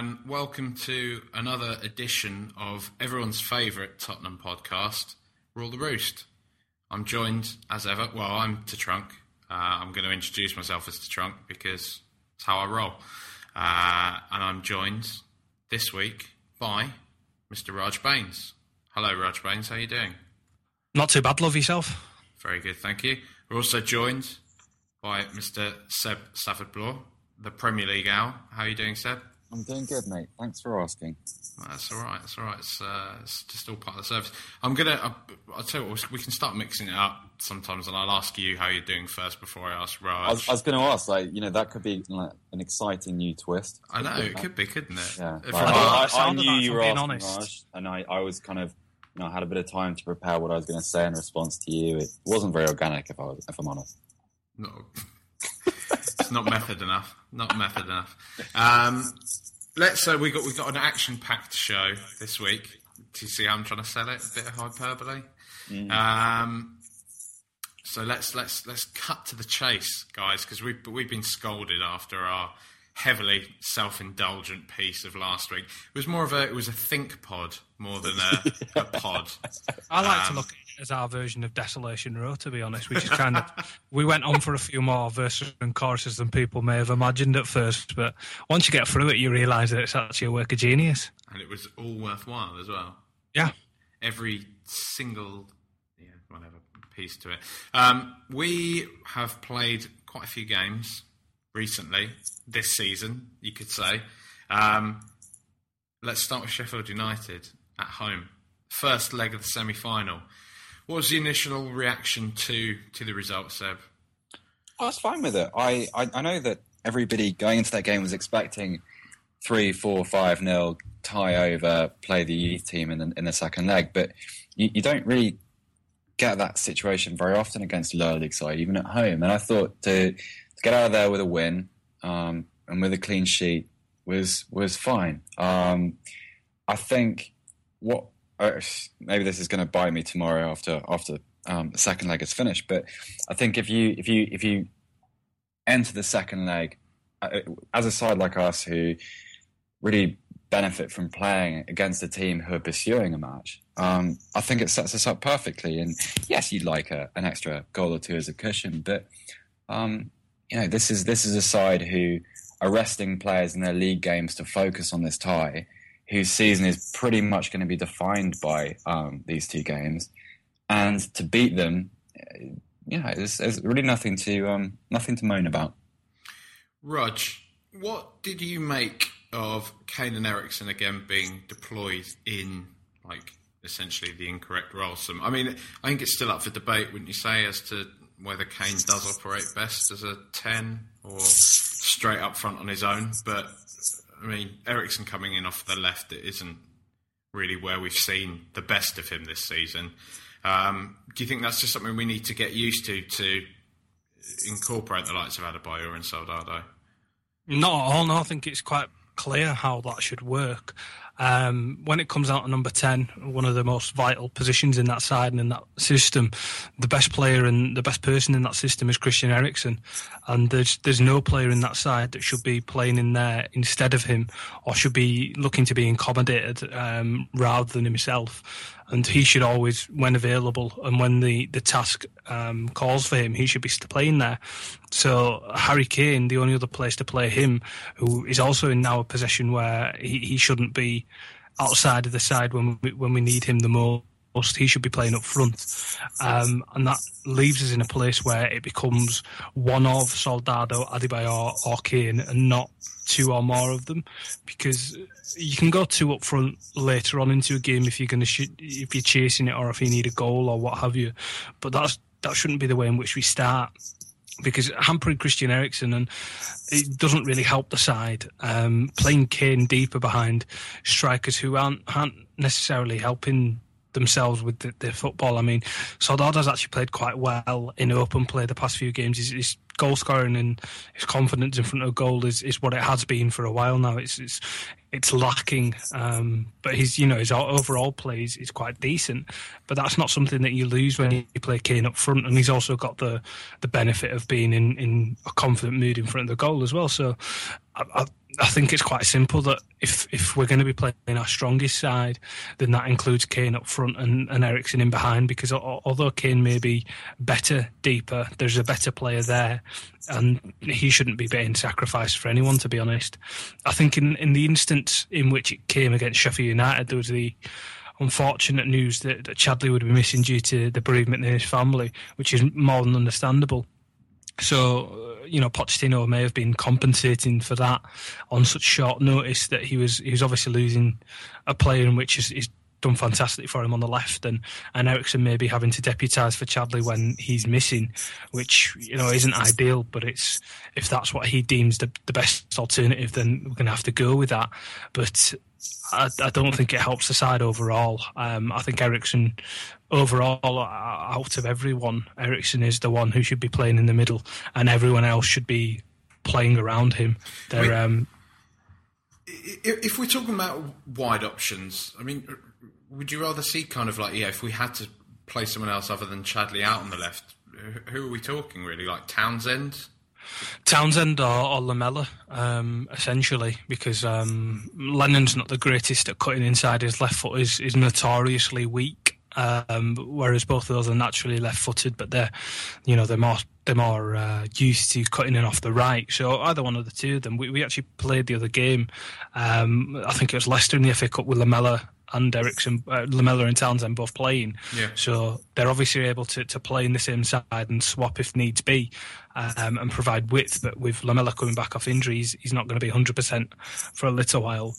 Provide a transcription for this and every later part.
and welcome to another edition of everyone's favourite Tottenham podcast, Rule the Roost. I'm joined, as ever, well, I'm to Trunk. Uh, I'm going to introduce myself as to Trunk because it's how I roll. Uh, and I'm joined this week by Mr. Raj Baines. Hello, Raj Baines, how are you doing? Not too bad, love yourself. Very good, thank you. We're also joined by Mr. Seb Stafford Bloor, the Premier League owl. How are you doing, Seb? I'm doing good, mate. Thanks for asking. That's all right. That's all right. It's, uh, it's just all part of the service. I'm gonna. Uh, I'll tell you what. We can start mixing it up sometimes, and I'll ask you how you're doing first before I ask Raj. I was, I was going to ask, like, you know, that could be like an exciting new twist. I know it could be, couldn't it? Yeah, If Like, I- I, I, I knew you were being asking, honest. Raj, and I, I was kind of, you know, I had a bit of time to prepare what I was going to say in response to you. It wasn't very organic, if I was, if I'm honest. No. it's not method enough. Not method enough. Um, let's say we got we got an action packed show this week. Do you see how I'm trying to sell it? A bit of hyperbole. Um, so let's let's let's cut to the chase, guys, because we've we've been scolded after our heavily self-indulgent piece of last week. It was more of a it was a think pod more than a, a pod. I like to Um, look at it as our version of Desolation Row, to be honest. We just kind of we went on for a few more verses and choruses than people may have imagined at first, but once you get through it, you realise that it's actually a work of genius. and it was all worthwhile as well. Yeah, every single yeah whatever piece to it. Um, we have played quite a few games recently this season, you could say. Um, let's start with Sheffield United at home, first leg of the semi-final. What was the initial reaction to to the result, Seb? I was fine with it. I, I, I know that everybody going into that game was expecting three, four, five nil tie over, play the youth team in the, in the second leg, but you, you don't really get that situation very often against lower league side, even at home. And I thought to, to get out of there with a win um, and with a clean sheet was was fine. Um, I think what uh, maybe this is going to bite me tomorrow after after um, the second leg is finished, but I think if you if you if you enter the second leg uh, as a side like us who really benefit from playing against a team who are pursuing a match, um, I think it sets us up perfectly. And yes, you'd like a, an extra goal or two as a cushion, but um, you know this is this is a side who are resting players in their league games to focus on this tie, whose season is pretty much going to be defined by um, these two games, and to beat them, yeah, there's, there's really nothing to um, nothing to moan about. Raj, what did you make of Kane and Eriksen again being deployed in like essentially the incorrect role? Some, I mean, I think it's still up for debate, wouldn't you say, as to whether Kane does operate best as a ten or straight up front on his own. But I mean, Eriksen coming in off the left, it isn't really where we've seen the best of him this season. Um, do you think that's just something we need to get used to to incorporate the likes of Adebayor and Soldado? Not at all. No, I think it's quite clear how that should work. Um, when it comes out to number 10, one of the most vital positions in that side and in that system, the best player and the best person in that system is Christian Eriksen. And there's there's no player in that side that should be playing in there instead of him or should be looking to be accommodated um, rather than himself. And he should always, when available and when the the task um, calls for him, he should be playing there. So Harry Kane, the only other place to play him, who is also in now a position where he, he shouldn't be outside of the side when we, when we need him the most he should be playing up front. Um, and that leaves us in a place where it becomes one of Soldado, Adebayor, or Kane, and not two or more of them. Because you can go two up front later on into a game if you're going to sh- if you're chasing it or if you need a goal or what have you. But that's that shouldn't be the way in which we start because hampering Christian Eriksen and it doesn't really help the side. Um, playing Kane deeper behind strikers who aren't aren't necessarily helping themselves with the, their football. I mean, Soldado's actually played quite well in open play the past few games. His, his goal scoring and his confidence in front of goal is, is what it has been for a while now. It's it's it's lacking, um, but his you know his overall play is, is, quite decent. But that's not something that you lose when you play Kane up front, and he's also got the the benefit of being in, in a confident mood in front of the goal as well. So I, I, I think it's quite simple that if if we're going to be playing our strongest side, then that includes Kane up front and, and Eriksen in behind. Because although Kane may be better deeper, there's a better player there, and he shouldn't be being sacrificed for anyone. To be honest, I think in in the instance in which it came against Sheffield United, there was the unfortunate news that, that Chadli would be missing due to the bereavement in his family, which is more than understandable. So, uh, you know, Pochettino may have been compensating for that on such short notice that he was he was obviously losing a player in which is, is done fantastically for him on the left, and and Eriksen maybe having to deputise for Chadli when he's missing, which you know isn't ideal. But it's if that's what he deems the the best alternative, then we're going to have to go with that. But I, I, don't think it helps the side overall. Um, I think Eriksen, overall, out of everyone, Eriksen is the one who should be playing in the middle, and everyone else should be playing around him. They're, um, if we're talking about wide options, I mean, would you rather see kind of like yeah, if we had to play someone else other than Chadli out on the left, who are we talking really? Like Townsend? Townsend or, or Lamela, um, essentially, because um, Lennon's not the greatest at cutting inside. His left foot is, is notoriously weak, um, whereas both of those are naturally left-footed, but they're, you know, they're more they're more uh, used to cutting in off the right. So either one of the two of them. We, we actually played the other game. Um, I think it was Leicester in the FA Cup with Lamela and Eriksen, uh, Lamela and Townsend both playing. Yeah. So they're obviously able to, to play in the same side and swap if needs be um, and provide width. But with Lamela coming back off injuries, he's not going to be 100% for a little while.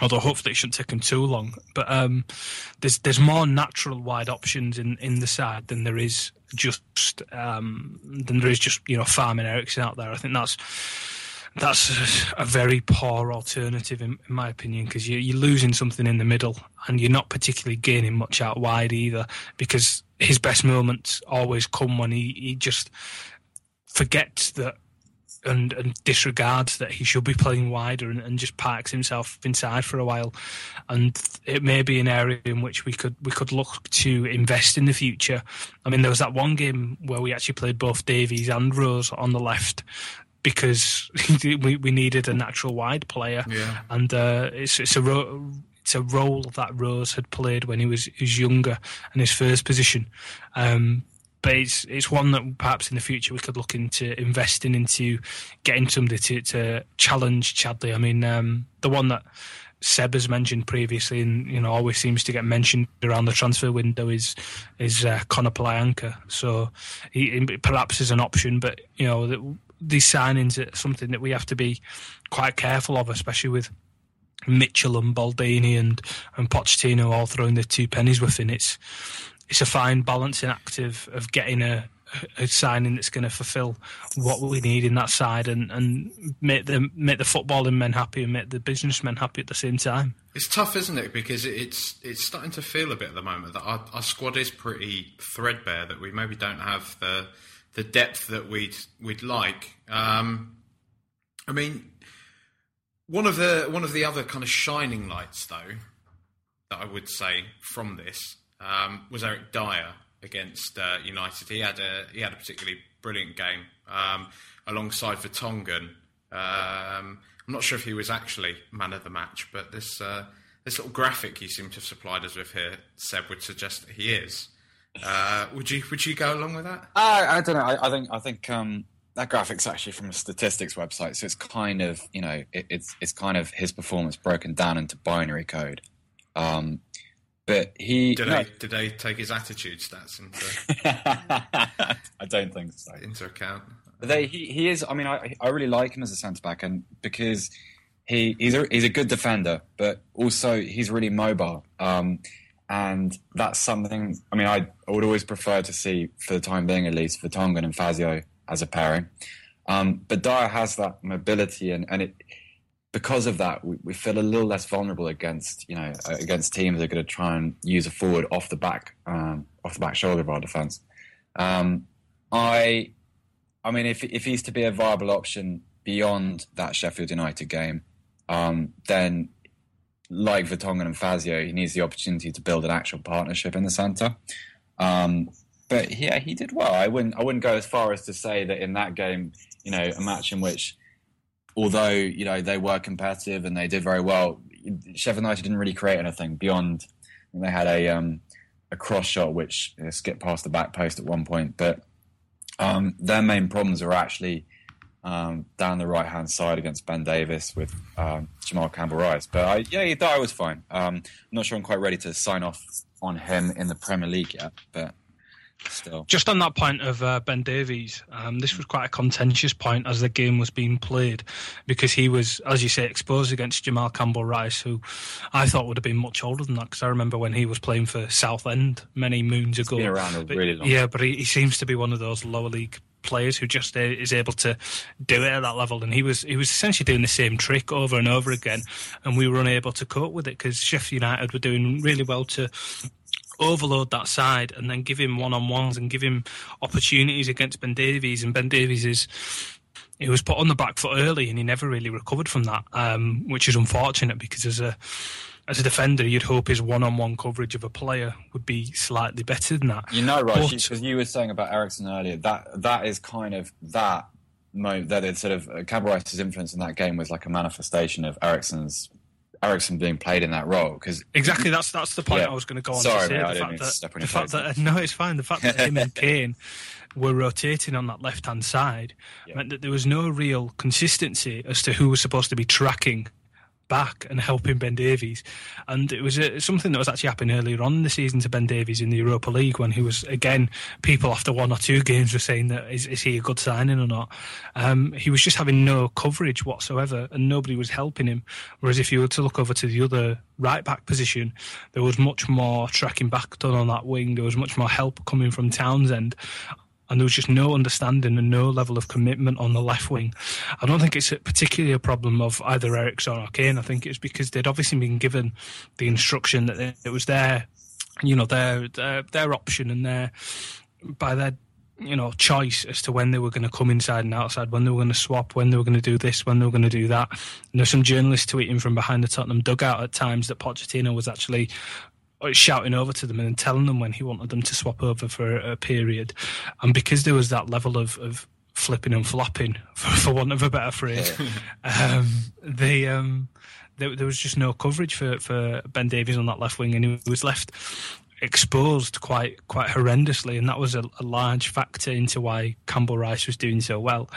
Although hopefully it shouldn't take him too long. But um, there's there's more natural wide options in, in the side than there is just um, than there is just you know farming Eriksen out there. I think that's that's a very poor alternative, in, in my opinion, because you, you're losing something in the middle and you're not particularly gaining much out wide either. Because his best moments always come when he, he just forgets that and, and, disregards that he should be playing wider and, and, just parks himself inside for a while. And it may be an area in which we could we could look to invest in the future. I mean, there was that one game where we actually played both Davies and Rose on the left because we, we needed a natural wide player, yeah. and uh, it's it's a ro- it's a role that Rose had played when he was, he was younger and his first position. Um, but it's it's one that perhaps in the future we could look into investing into getting somebody to, to challenge Chadli. I mean, um, the one that Seb has mentioned previously, and you know always seems to get mentioned around the transfer window is is uh, Konoplyanka. So he, perhaps is an option, but you know these signings are something that we have to be quite careful of, especially with Mitchell and Baldini and and Pochettino all throwing their two pennies within. It's it's a fine balancing act of, of getting a, a signing that's going to fulfil what we need in that side and, and make the make the footballing men happy and make the businessmen happy at the same time. It's tough, isn't it? Because it's it's starting to feel a bit at the moment that our, our squad is pretty threadbare. That we maybe don't have the the depth that we'd we'd like. Um, I mean, one of the one of the other kind of shining lights, though, that I would say from this um, was Eric Dier against uh, United. He had a he had a particularly brilliant game um, alongside Vertonghen. Um, I'm not sure if he was actually man of the match, but this uh, sort of graphic you seem to have supplied us with here, Seb, would suggest that he is. Uh, would you would you go along with that? I, I don't know. I, I think I think um, that graphic's actually from a statistics website, so it's kind of you know it, it's it's kind of his performance broken down into binary code. Um, but he did no, they did they take his attitude stats into I don't think so. into account? But they, he, he is. I mean, I, I really like him as a centre back, and because he he's a, he's a good defender, but also he's really mobile. Um, and that's something. I mean, I, I would always prefer to see, for the time being at least, Vertonghen and Fazio as a pairing. Um, but Dier has that mobility, and, and it because of that, we, we, feel a little less vulnerable against you know against teams that are going to try and use a forward off the back um, off the back shoulder of our defence. Um, I, I mean, if if he's to be a viable option beyond that Sheffield United game, um, then like Vertonghen and Fazio, he needs the opportunity to build an actual partnership in the centre. Um, but yeah, he did well. I wouldn't I wouldn't go as far as to say that in that game, you know, a match in which, although you know they were competitive and they did very well, Sheffield United didn't really create anything beyond. They had a um, a cross shot which you know, skipped past the back post at one point, but um, their main problems were actually um, down the right hand side against Ben Davies with um, Jamal Campbell-Ryce. But I, yeah, he thought I was fine. Um, I'm not sure I'm quite ready to sign off on him in the Premier League yet, but still. Just on that point of uh, Ben Davies, um, this was quite a contentious point as the game was being played because he was, as you say, exposed against Jamal Campbell-Ryce, who I thought would have been much older than that because I remember when he was playing for Southend many moons ago. He's been around a But- really long Yeah, but he, he seems to be one of those lower league players who just uh, is able to do it at that level. And he was he was essentially doing the same trick over and over again. And we were unable to cope with it because Sheffield United were doing really well to overload that side and then give him one-on-ones and give him opportunities against Ben Davies. And Ben Davies is he was put on the back foot early and he never really recovered from that um, which is unfortunate because as a as a defender you'd hope his one-on-one coverage of a player would be slightly better than that You know, right? Because you were saying about Eriksen earlier. That that is kind of that moment. That it's sort of uh, influence in that game was like a manifestation of Eriksen's Eriksen being played in that role. Because Exactly, that's that's the point Yeah. I was going to go on Sorry, to say. mate, I the didn't fact that, step on the fact that no, it's fine. The fact that him and Kane were rotating on that left hand side meant that there was no real consistency as to who was supposed to be tracking back and helping Ben Davies. And it was uh, something that was actually happening earlier on in the season to Ben Davies in the Europa League when he was, again, people after one or two games were saying that is, is he a good signing or not? Um, he was just having no coverage whatsoever and nobody was helping him. Whereas if you were to look over to the other right back position, there was much more tracking back done on that wing. There was much more help coming from Townsend and there was just no understanding and no level of commitment on the left wing. I don't think it's particularly a problem of either Eriksen or Kane. I think it's because they'd obviously been given the instruction that it- was their, you know, their their, their option and their by their you know choice as to when they were going to come inside and outside, when they were going to swap, when they were going to do this, when they were going to do that. And there's some journalists tweeting from behind the Tottenham dugout at times that Pochettino was actually shouting over to them and telling them when he wanted them to swap over for a period. And because there was that level of, of flipping and flopping, for, for want of a better phrase, um, they, um, there, there was just no coverage for, for Ben Davies on that left wing, and he was left exposed quite quite horrendously, and that was a, a large factor into why Campbell-Ryce was doing so well.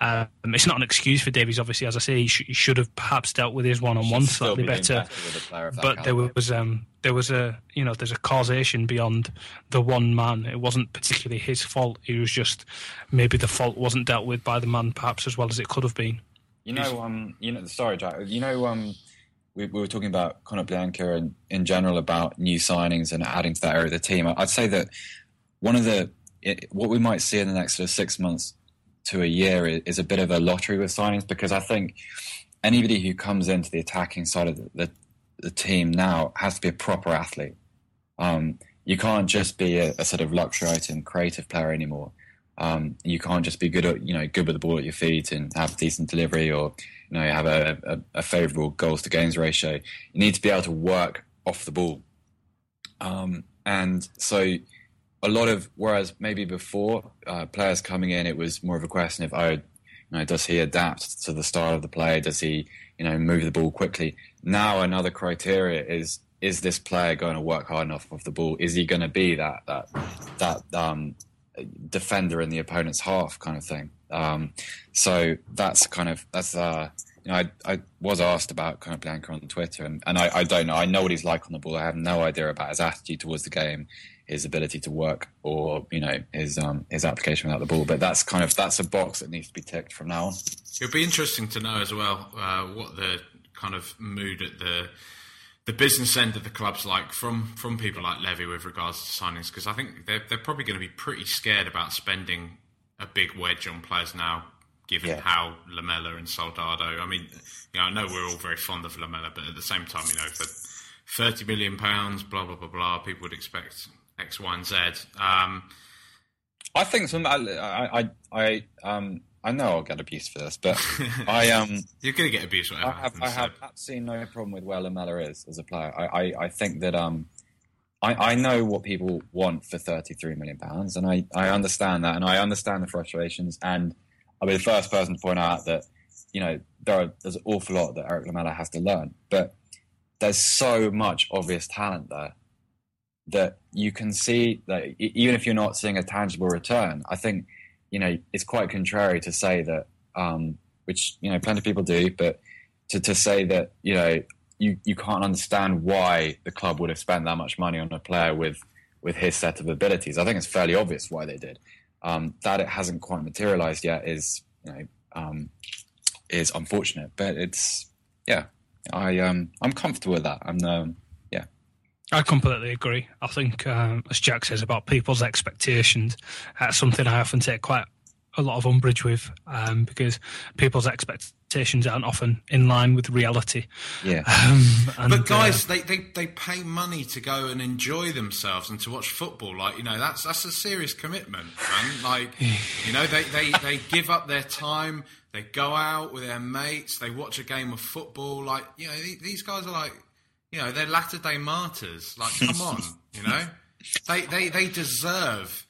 Um, it's not an excuse for Davies, obviously. As I say, he, sh- he should have perhaps dealt with his one on one slightly be better better with a player of that but there was um there was a you know there's a causation beyond the one man it wasn't particularly his fault it was just maybe the fault wasn't dealt with by the man perhaps as well as it could have been You know, um, you know, sorry, Jack. You know, um, we, we were talking about Konoplyanka and in general about new signings and adding to that area of the team. I'd say that one of the it, what we might see in the next sort of six months to a year is, is a bit of a lottery with signings because I think anybody who comes into the attacking side of the, the, the team now has to be a proper athlete. Um, you can't just be a, a sort of luxury item creative player anymore. Um, you can't just be good at you know good with the ball at your feet and have decent delivery or you know have a, a, a favourable goals to gains ratio. You need to be able to work off the ball, um, and so a lot of whereas maybe before uh, players coming in, it was more of a question of oh, you know, does he adapt to the style of the play? Does he, you know, move the ball quickly? Now another criteria is is this player going to work hard enough off the ball? Is he going to be that that that um, defender in the opponent's half kind of thing? Um, so that's kind of that's uh, you know I, I was asked about Konoplyanka on Twitter, and, and I, I don't know. I know what he's like on the ball. I have no idea about his attitude towards the game, his ability to work, or you know his um, his application without the ball. But that's kind of that's a box that needs to be ticked from now on. It'll be interesting to know as well uh, what the kind of mood at the the business end of the club's like from from people like Levy with regards to signings because I think they're they're probably going to be pretty scared about spending a big wedge on players now, given Yeah. how Lamela and Soldado. I mean, you know, I know we're all very fond of Lamela, but at the same time, you know, for thirty million pounds, blah blah blah blah, people would expect X, Y, and Z. Um, I think some. I I I, um I know I'll get abused for this, but I um you're going to get abuse, I have happens. I have so- absolutely no problem with where Lamela is as a player. I, I, I think that um I, I know what people want for thirty three million pounds and I, I understand that and I understand the frustrations and I'll be the first person to point out that, you know, there are there's an awful lot that Erik Lamela has to learn. But there's so much obvious talent there that you can see that even if you're not seeing a tangible return, I think, you know, it's quite contrary to say that, um, which, you know, plenty of people do, but to, to say that, you know, you, you can't understand why the club would have spent that much money on a player with, with his set of abilities. I think it's fairly obvious why they did. Um, that it hasn't quite materialized yet is, you know, um, is unfortunate, but it's, yeah, I, um, I'm comfortable with that. I'm, um, yeah. I completely agree. I think, um, as Jack says about people's expectations, that's something I often take quite a lot of umbrage with um, because people's expectations aren't often in line with reality. Yeah. Um, and, But uh, guys, they, they, they pay money to go and enjoy themselves and to watch football. Like you know, that's that's a serious commitment, man. Like you know, they, they, they give up their time. They go out with their mates. They watch a game of football. Like you know, these guys are like, you know, they're latter day martyrs. Like, come on, you know, they they they deserve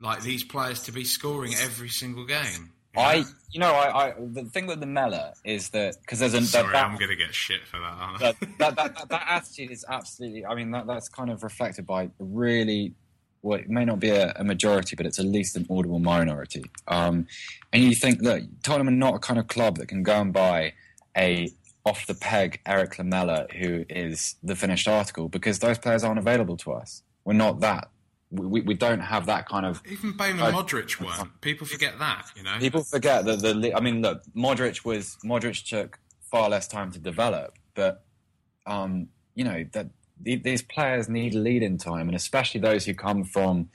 like these players to be scoring every single game. you know? I, you know, I, I, the thing with the Mella is that because there's a Sorry, that, I'm going to get shit for that. Aren't I? that, that, that, that, that attitude is absolutely. I mean, that, that's kind of reflected by really. Well, it may not be a, a majority, but it's at least an audible minority. Um, and you think, look, Tottenham are not a kind of club that can go and buy a off the peg Erik Lamela, who is the finished article, because those players aren't available to us. We're not that. We, we, we don't have that kind of Even Bale and I- Modric weren't. People forget that, you know. People forget that the. I mean, look, Modric was Modric took far less time to develop, but um, you know that the- these players need lead-in time, and especially those who come from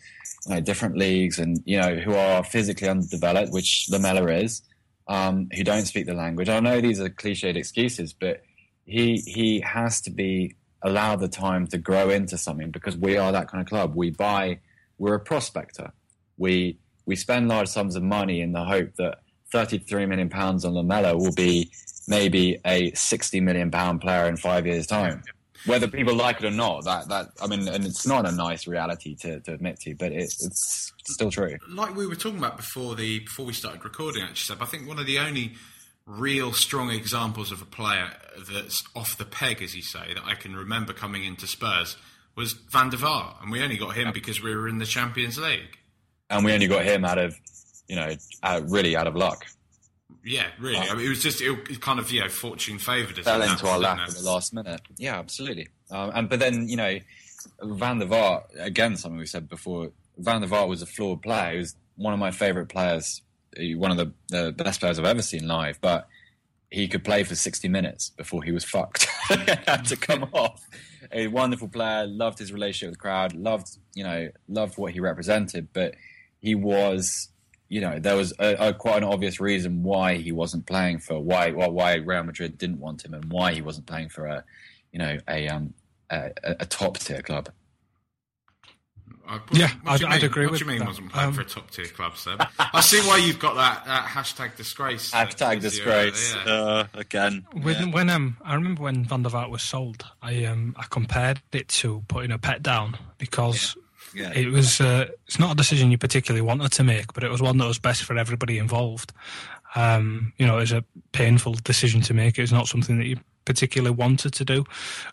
you know different leagues and you know who are physically underdeveloped, which Lamela is, um, who don't speak the language. I know these are cliched excuses, but he he has to be allowed the time to grow into something because we are that kind of club. We buy, we're a prospector. We we spend large sums of money in the hope that 33 million pounds on Lamela will be maybe a 60 million pound player in five years' time. Whether people like it or not, that that I mean, and it's not a nice reality to, to admit to, but it, it's still true. like we were talking about before the before we started recording, actually, Seb, I think one of the only real strong examples of a player that's off the peg, as you say, that I can remember coming into Spurs was Van der Vaart, and we only got him because we were in the Champions League. And we only got him out of, you know, out, really out of luck. Yeah, really. I mean, it was just it, kind of you know fortune favoured us. fell in into our lap at the last minute. Yeah, absolutely. Um, and but then you know, Van der Vaart again, something we said before. Van der Vaart was a flawed player. He was one of my favourite players, one of the, the best players I've ever seen live. But he could play for sixty minutes before he was fucked. had to come off. A wonderful player, loved his relationship with the crowd, loved you know, loved what he represented. But he was you know, there was a, a, quite an obvious reason why he wasn't playing for why why why Real Madrid didn't want him and why he wasn't playing for a, you know, a um a, a a top tier club. I- Yeah, what I'd- I'd agree What with do you mean that. wasn't playing Um, for a top tier club, Seb? I see why you've got that, that hashtag disgrace. Hashtag was your- disgrace yeah. uh, again. When when um I remember when Van der Vaart was sold, I um I compared it to putting a pet down because Yeah. it was uh, it's not a decision you particularly wanted to make, but it was one that was best for everybody involved. Um, you know, it was a painful decision to make. It's not something that you particularly wanted to do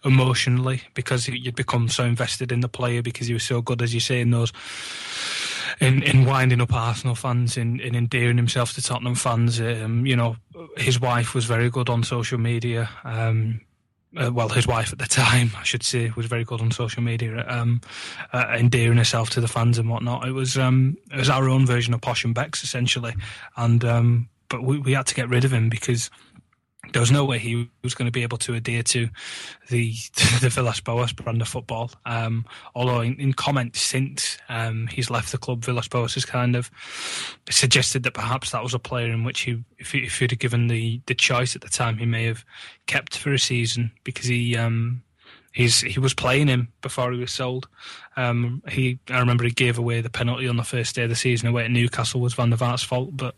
emotionally because you'd become so invested in the player because he was so good, as you say, in those in, in winding up Arsenal fans, in, in endearing himself to Tottenham fans. Um, you know, his wife was very good on social media. Um, uh, well, his wife at the time, I should say, was very good on social media, um, uh, endearing herself to the fans and whatnot. It was um, it was our own version of Posh and Becks essentially, and um, but we, we had to get rid of him because there was no way he was going to be able to adhere to the the Villas Boas brand of football. Um, although in, in, comments since um, he's left the club, Villas Boas has kind of suggested that perhaps that was a player in which he, if, he, if he'd have given the, the choice at the time, he may have kept for a season because he um, he's he was playing him before he was sold. Um, he I remember he gave away the penalty on the first day of the season away at Newcastle was Van der Vaart's fault, but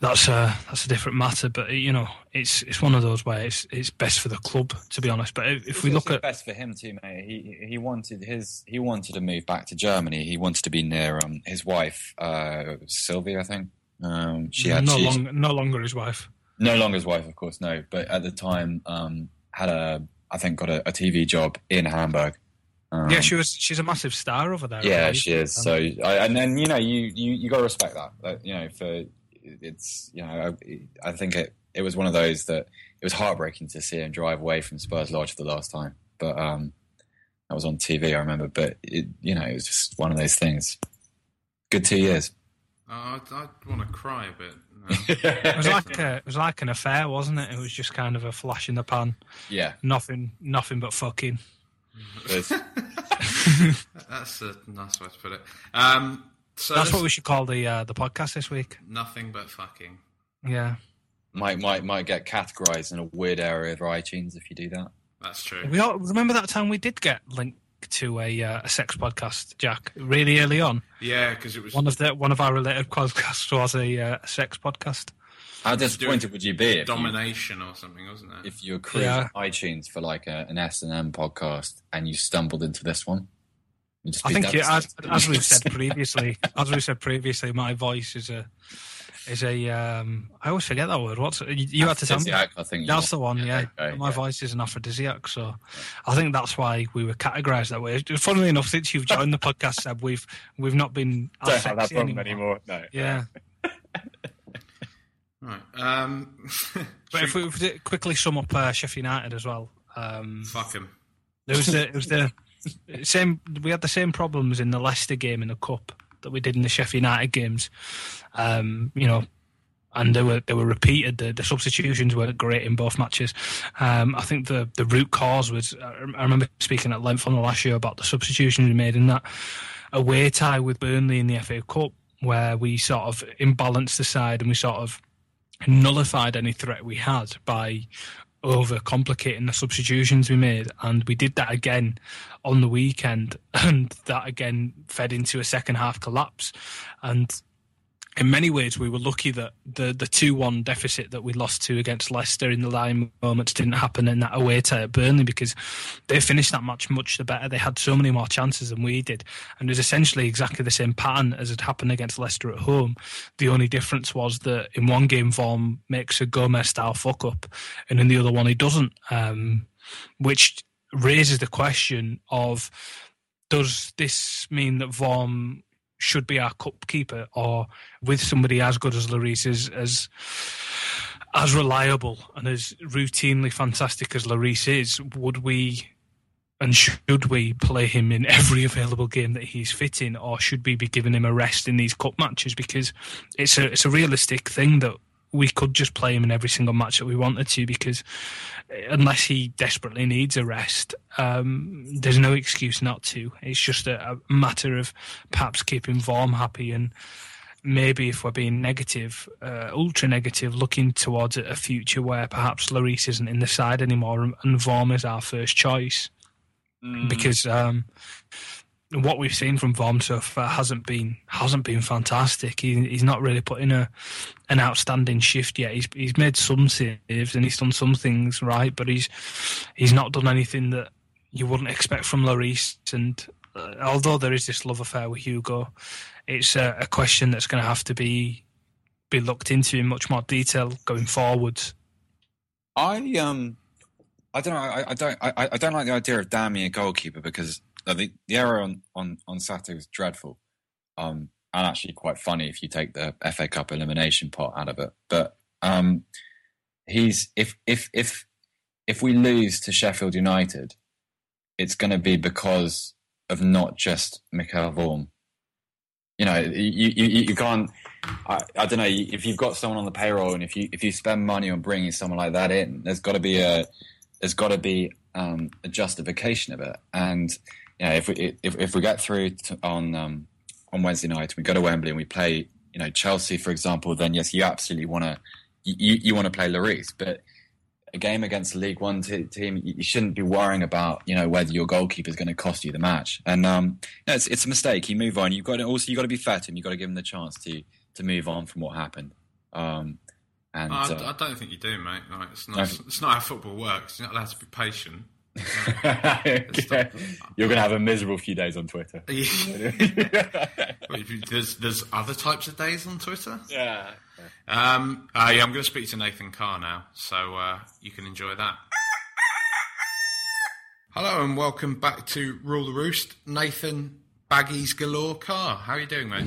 that's a that's a different matter. But you know, it's it's one of those where it's it's best for the club, to be honest. But if, if we look at best for him too, mate. He he wanted his he wanted to move back to Germany. He wanted to be near um his wife uh, Sylvia, I think. Um, she had no longer no longer his wife. No longer his wife, of course, no. But at the time, um, had a I think got a, a TV job in Hamburg. Um, yeah, she was. She's a massive star over there. Yeah, right? she is. So, I, and then you know, you you, you got to respect that. That you know, for it's you know I, I, think it it was one of those that it was heartbreaking to see him drive away from Spurs Lodge for the last time. But um, that was on TV, I remember. But it, you know, it was just one of those things. Good two years. Uh, I, I want to cry a bit. No. it was like a, it was like an affair, wasn't it? It was just kind of a flash in the pan. Yeah. Nothing, nothing but fucking. That's a nice way to put it. Um, so that's what we should call the uh, the podcast this week. Nothing but fucking. Yeah. Might might might get categorized in a weird area of iTunes if you do that. That's true. We all remember that time we did get linked to a uh, a sex podcast, Jack, really early on. Yeah, because it was one of the one of our related podcasts was a, uh, sex podcast. How disappointed would you be? If domination you, or something, wasn't it? If you were creating yeah. iTunes for like a, an S and M podcast and you stumbled into this one. I think you, as, as we've said previously, as we said previously, my voice is a is a. Um, I always forget that word. What's you, you had to tell me? I think that's the one. Yeah, okay, my yeah. voice is an aphrodisiac, so yeah. I think that's why we were categorised that way. Funnily enough, since you've joined the podcast, Seb, we've we've not been don't have that problem anymore. anymore. No. Yeah. right. Um, but if we, if we quickly sum up uh, Sheffield United as well. Um, Fuck him. There was the it was the same. We had the same problems in the Leicester game in the cup that we did in the Sheffield United games. Um, you know, and they were they were repeated. The, the substitutions were great in both matches. Um, I think the the root cause was. I remember speaking at length on the last year about the substitutions we made in that away tie with Burnley in the FA Cup, where we sort of imbalanced the side and we sort of nullified any threat we had by over complicating the substitutions we made, and we did that again on the weekend, and that again fed into a second half collapse. And in many ways, we were lucky that the the two one deficit that we lost to against Leicester in the line moments didn't happen in that away tie at Burnley because they finished that match much the better. They had so many more chances than we did, and it was essentially exactly the same pattern as had happened against Leicester at home. The only difference was that in one game, Vorm makes a Gomes style fuck up, and in the other one, he doesn't, um, which raises the question of does this mean that Vorm should be our cup keeper, or with somebody as good as Lloris as as, as reliable and as routinely fantastic as Lloris is, would we and should we play him in every available game that he's fit in, or should we be giving him a rest in these cup matches? Because it's a it's a realistic thing that we could just play him in every single match that we wanted to because unless he desperately needs a rest, um, there's no excuse not to. It's just a, a, matter of perhaps keeping Vorm happy and maybe if we're being negative, uh, ultra negative, looking towards a future where perhaps Lloris isn't in the side anymore and Vorm is our first choice. Mm. Because um, what we've seen from Vorm so far hasn't been hasn't been fantastic. He, he's not really put in a an outstanding shift yet. He's he's made some saves and he's done some things right, but he's he's not done anything that you wouldn't expect from Lloris. And uh, although there is this love affair with Hugo, it's a, a question that's going to have to be be looked into in much more detail going forward. I um, I don't know. I, I don't. I, I don't like the idea of damning a goalkeeper because the the error on on on Saturday was dreadful, um, and actually quite funny if you take the FA Cup elimination part out of it. But um, he's if if if if we lose to Sheffield United, it's going to be because of not just Michel Vorm. You know, you, you, you can't. I, I, don't know if you've got someone on the payroll, and if you if you spend money on bringing someone like that in, there's got to be a there's got to be um, a justification of it. And you know, if we if, if we get through on um, on Wednesday night, we go to Wembley and we play, you know, Chelsea, for example, then yes, you absolutely want to you, you want to play Lloris, but a game against a League One t- team, you shouldn't be worrying about you know whether your goalkeeper is going to cost you the match. And um, no, it's it's a mistake. You move on. You've got to, also you've got to be fair to him. You've got to give him the chance to to move on from what happened. Um, and I, uh, I, don't think you do, mate. Like, it's not. No. It's not how football works. You're not allowed to be patient. okay. You're going to have a miserable few days on Twitter. there's there's other types of days on Twitter. Yeah. Um, uh, yeah, I'm going to speak to Nathan Carr now, so uh, you can enjoy that. Hello and welcome back to Rule the Roost. Nathan Baggies Galore Carr. How are you doing, mate?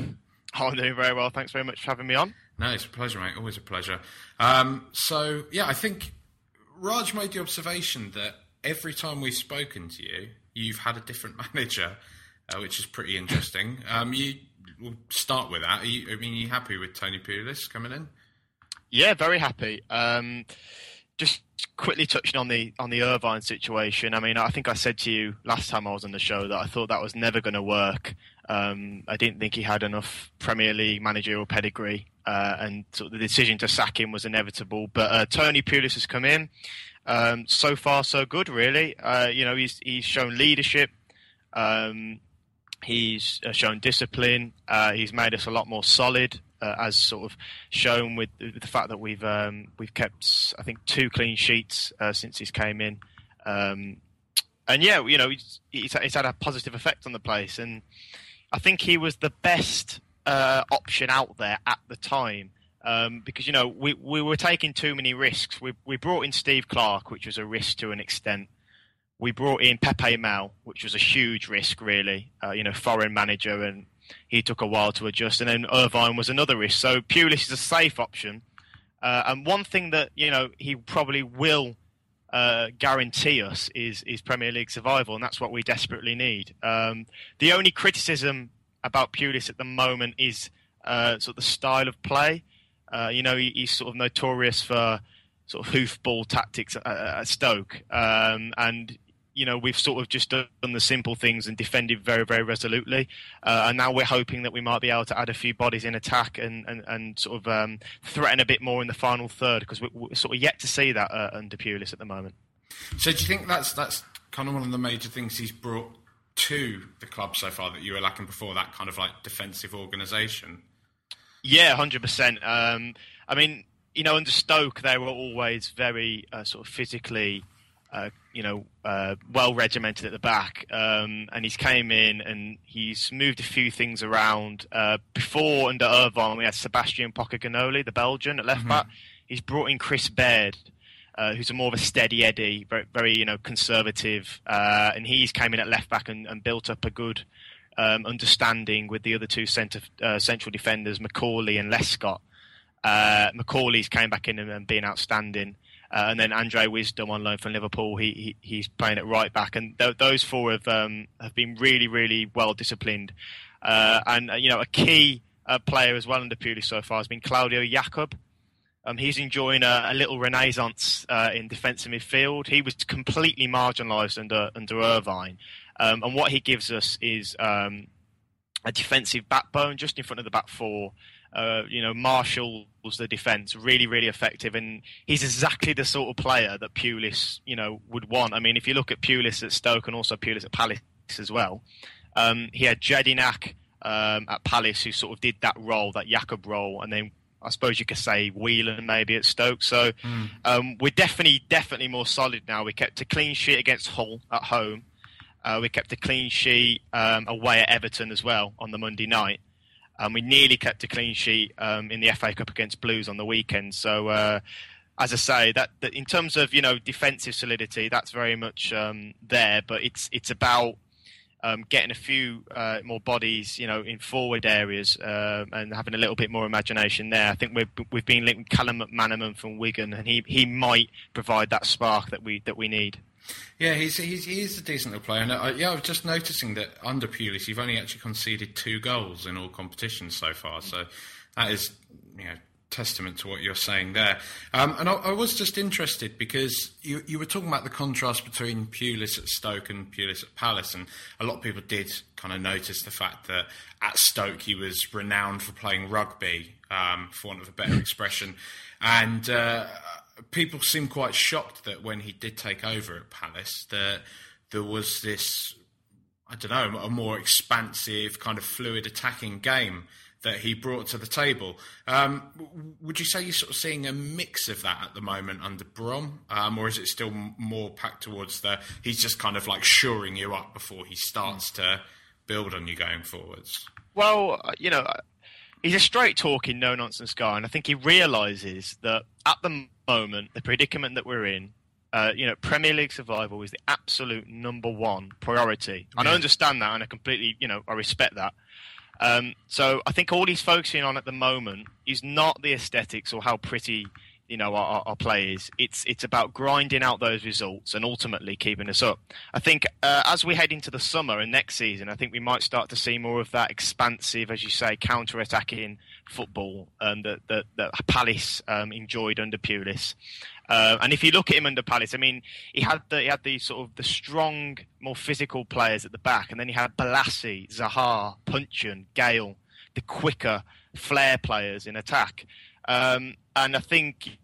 Oh, I'm doing very well. Thanks very much for having me on. No, it's a pleasure, mate. Always a pleasure. Um, so, yeah, I think Raj made the observation that every time we've spoken to you, you've had a different manager, uh, which is pretty interesting. Um, you we'll start with that. Are you, I mean, you happy with Tony Pulis coming in? Yeah, very happy. Um, just quickly touching on the on the Irvine situation. I mean, I think I said to you last time I was on the show that I thought that was never going to work. Um, I didn't think he had enough Premier League managerial pedigree, uh, and the decision to sack him was inevitable. But uh, Tony Pulis has come in. Um, so far, so good, really. Uh, you know, he's he's shown leadership. Um, he's uh, shown discipline. Uh, he's made us a lot more solid, uh, as sort of shown with, the fact that we've um, we've kept, I think, two clean sheets uh, since he's came in. Um, and yeah, you know, he's, he's, he's, had a positive effect on the place, and I think he was the best uh, option out there at the time um, because you know we we were taking too many risks. We we brought in Steve Clarke, which was a risk to an extent. We brought in Pepe Mel, which was a huge risk, really. Uh, you know, foreign manager, and he took a while to adjust. And then Irvine was another risk. So Pulis is a safe option. Uh, and one thing that you know he probably will uh, guarantee us is is Premier League survival, and that's what we desperately need. Um, the only criticism about Pulis at the moment is uh, sort of the style of play. Uh, you know, he, he's sort of notorious for sort of hoofball tactics at, at Stoke, um, and you know we've sort of just done the simple things and defended very very resolutely, uh, and now we're hoping that we might be able to add a few bodies in attack and and, and sort of um, threaten a bit more in the final third because we're, we're, sort of yet to see that uh, under Pulis at the moment. So do you think that's that's kind of one of the major things he's brought to the club so far that you were lacking before that kind of like defensive organisation? Yeah, hundred um, percent. I mean, you know, under Stoke, they were always very uh, sort of physically, uh, you know, uh, well regimented at the back. Um, and he's came in and he's moved a few things around. Uh, before under Irvine, we had Sebastian Pocognoli, the Belgian, at left mm-hmm. back. He's brought in Chris Baird. Uh, who's a more of a steady Eddie, very, very you know conservative, uh, and he's came in at left back and, and built up a good um, understanding with the other two center, uh, central defenders, McAuley and Lescott. Uh, McAuley's came back in and, and been outstanding. Uh, and then Andre Wisdom on loan from Liverpool, he, he he's playing at right back, and th- those four have um, have been really really well disciplined. Uh, and uh, you know a key uh, player as well under Pulis so far has been Claudio Yacob. Um, he's enjoying a, a little renaissance uh, in defensive midfield. He was completely marginalised under under Irvine, um, and what he gives us is um, a defensive backbone just in front of the back four. Uh, you know, marshals the defence really, really effective, and he's exactly the sort of player that Pulis, you know, would want. I mean, if you look at Pulis at Stoke and also Pulis at Palace as well, um, he had Jedinak um, at Palace who sort of did that role, that Yacob role, and then I suppose you could say Whelan maybe at Stoke. So mm. um, we're definitely, definitely more solid now. We kept a clean sheet against Hull at home. Uh, we kept a clean sheet um, away at Everton as well on the Monday night. Um, we nearly kept a clean sheet um, in the FA Cup against Blues on the weekend. So, uh, as I say, that, that, in terms of you know defensive solidity, that's very much um, there. But it's it's about um, getting a few uh, more bodies, you know, in forward areas uh, and having a little bit more imagination there. I think we've we've been linked with Callum McManaman from Wigan, and he, he might provide that spark that we that we need. Yeah, he's, he's he's a decent little player. And uh, yeah, I was just noticing that under Pulis, you've only actually conceded two goals in all competitions so far. So that is you know testament to what you're saying there. Um, and I, I, was just interested because you, you were talking about the contrast between Pulis at Stoke and Pulis at Palace, and a lot of people did kind of notice the fact that at Stoke he was renowned for playing rugby, um, for want of a better expression, and uh, people seemed quite shocked that when he did take over at Palace that there was this. I don't know, a more expansive, kind of fluid attacking game that he brought to the table. Um, would you say you're sort of seeing a mix of that at the moment under Brom, um, or is it still more packed towards the he's just kind of like shoring you up before he starts to build on you going forwards? Well, uh, you know, he's a straight talking, no nonsense guy, and I think he realizes that at the moment, the predicament that we're in. Uh, you know, Premier League survival is the absolute number one priority, and I understand that, and I completely, you know, I respect that. Um, so I think all he's focusing on at the moment is not the aesthetics or how pretty you know our, our play is. It's it's about grinding out those results and ultimately keeping us up. I think uh, as we head into the summer and next season, I think we might start to see more of that expansive, as you say, counter-attacking football um, that, that that Palace um, enjoyed under Pulis. Uh, and if you look at him under Palace, I mean, he had the he had the sort of the strong, more physical players at the back, and then he had Bolasie, Zaha, Puncheon, Gayle, the quicker flair players in attack. Um, and I think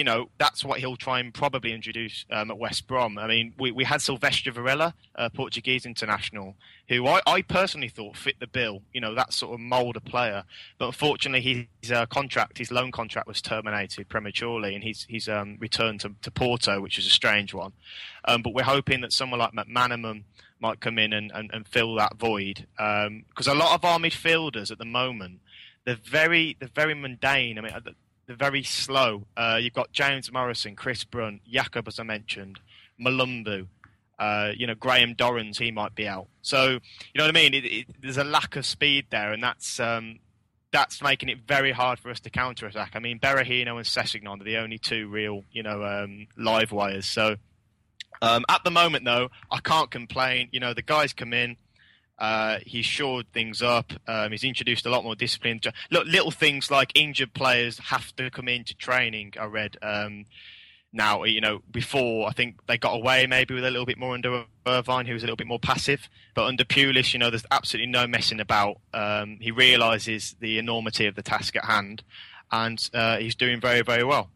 you know, that's what he'll try and probably introduce um, at West Brom. I mean, we, we had Silvestre Varela, a Portuguese international, who I, I, personally thought fit the bill, you know, that sort of mould of player. But unfortunately, his uh, contract, his loan contract was terminated prematurely and he's, he's um, returned to, to, Porto, which is a strange one. Um, but we're hoping that someone like McManaman might come in and, and, and fill that void. Because um, a lot of our midfielders at the moment, they're very, they're very mundane. I mean, they're very slow. Uh, you've got James Morrison, Chris Brunt, Yacob, as I mentioned, Mulumbu. Uh, you know, Graham Dorrans, he might be out. So, you know what I mean? It, it, there's a lack of speed there, and that's um, that's making it very hard for us to counter attack. I mean, Berahino and Sessegnon are the only two real, you know, um, live wires. So, um, at the moment, though, I can't complain. You know, the guys come in, uh, he's shored things up. Um, he's introduced a lot more discipline. Look, little things like injured players have to come into training. I read um, now. You know, before I think they got away maybe with a little bit more under Irvine, who was a little bit more passive. But under Pulis, you know, there's absolutely no messing about. Um, he realises the enormity of the task at hand, and uh, he's doing very, very well.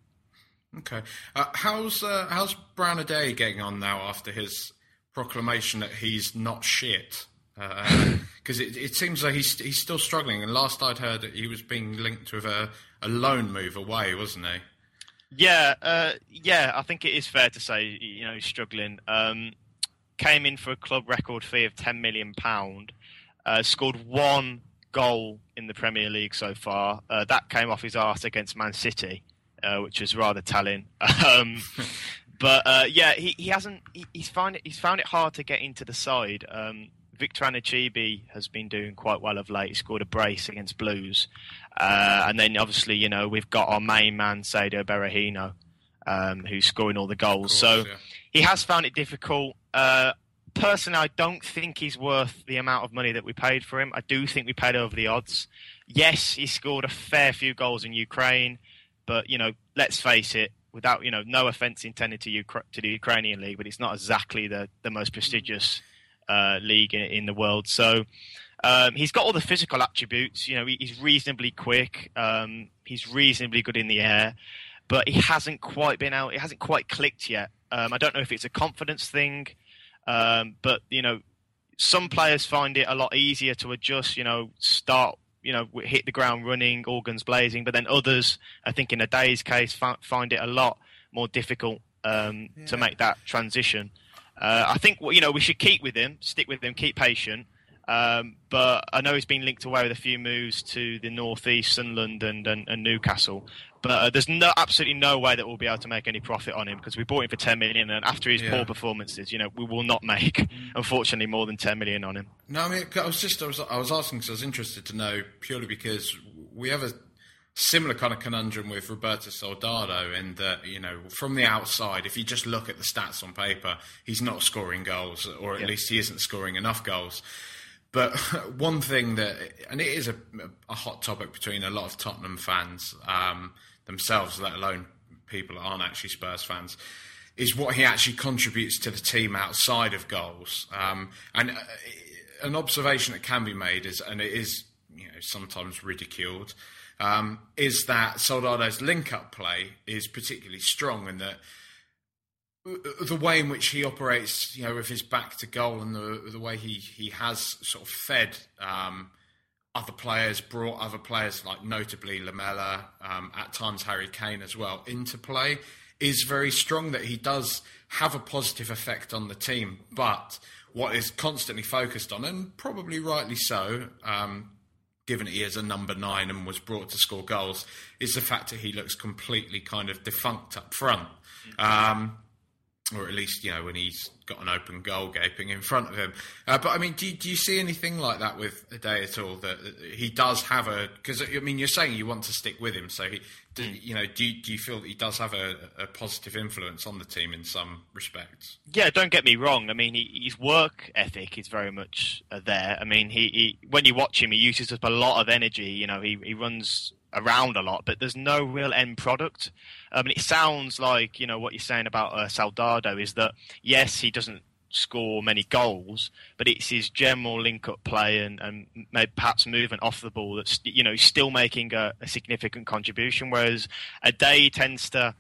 Okay, uh, how's uh, how's Brown Ideye getting on now after his proclamation that he's not shit? Because uh, it, it, seems like he's he's still struggling. And last I'd heard that he was being linked with a, a loan move away, wasn't he? Yeah, uh, yeah. I think it is fair to say you know he's struggling. Um, came in for a club record fee of ten million pound. Uh, scored one goal in the Premier League so far. Uh, that came off his arse against Man City, uh, which was rather telling. Um, but uh, yeah, he, he hasn't. He, he's found it. He's found it hard to get into the side. Um, Victor Anichebe has been doing quite well of late. He scored a brace against Blues. Uh, and then obviously, you know, we've got our main man, Saido Berahino, um, who's scoring all the goals. Course, so yeah. he has found it difficult. Uh, personally, I don't think he's worth the amount of money that we paid for him. I do think we paid over the odds. Yes, he scored a fair few goals in Ukraine, but, you know, let's face it, without, you know, no offence intended to, Ukra- to the Ukrainian league, but it's not exactly the, the most prestigious uh, league in, in, the world. So um, he's got all the physical attributes. You know, he, he's reasonably quick. Um, he's reasonably good in the air, but he hasn't quite been out. It hasn't quite clicked yet. Um, I don't know if it's a confidence thing, um, but you know, some players find it a lot easier to adjust. You know, start. You know, hit the ground running, organs blazing. But then others, I think, in Ideye's case, find it a lot more difficult um, to make that transition. Uh, I think you know we should keep with him, stick with him, keep patient. Um, but I know he's been linked away with a few moves to the northeast, Sunderland and, and, and Newcastle. But uh, there's no absolutely no way that we'll be able to make any profit on him because we bought him for 10 million, and after his Yeah. poor performances, you know, we will not make, unfortunately, more than 10 million on him. No, I mean, I was just, I was, I was asking because I was interested to know purely because we have a similar kind of conundrum with Roberto Soldado in that, you know, from the outside, if you just look at the stats on paper, he's not scoring goals, or at least he isn't scoring enough goals. But one thing that, and it is a, a hot topic between a lot of Tottenham fans um, themselves, let alone people that aren't actually Spurs fans, is what he actually contributes to the team outside of goals. Um, and uh, an observation that can be made is, and it is you know sometimes ridiculed, um, is that Soldado's link-up play is particularly strong, and that the way in which he operates, you know, with his back to goal and the the way he, he has sort of fed um, other players, brought other players like notably Lamela, um, at times Harry Kane as well, into play is very strong. That he does have a positive effect on the team, but what is constantly focused on, and probably rightly so, um, given he is a number nine and was brought to score goals, is the fact that he looks completely kind of defunct up front. Um, or at least, you know, when he's got an open goal gaping in front of him. Uh, but I mean, do, do you see anything like that with Ideye at all? That, that he does have a because I mean, you're saying you want to stick with him, so he, do, you know, do do you feel that he does have a, a positive influence on the team in some respects? Yeah, don't get me wrong. I mean, he, his work ethic is very much uh, there. I mean, he, he when you watch him, he uses up a lot of energy. You know, he, he runs around a lot, but there's no real end product. I mean, it sounds like you know what you're saying about uh, Soldado is that yes, he doesn't score many goals, but it's his general link-up play and, and maybe perhaps movement off the ball that's you know still making a, a significant contribution. Whereas Ideye tends to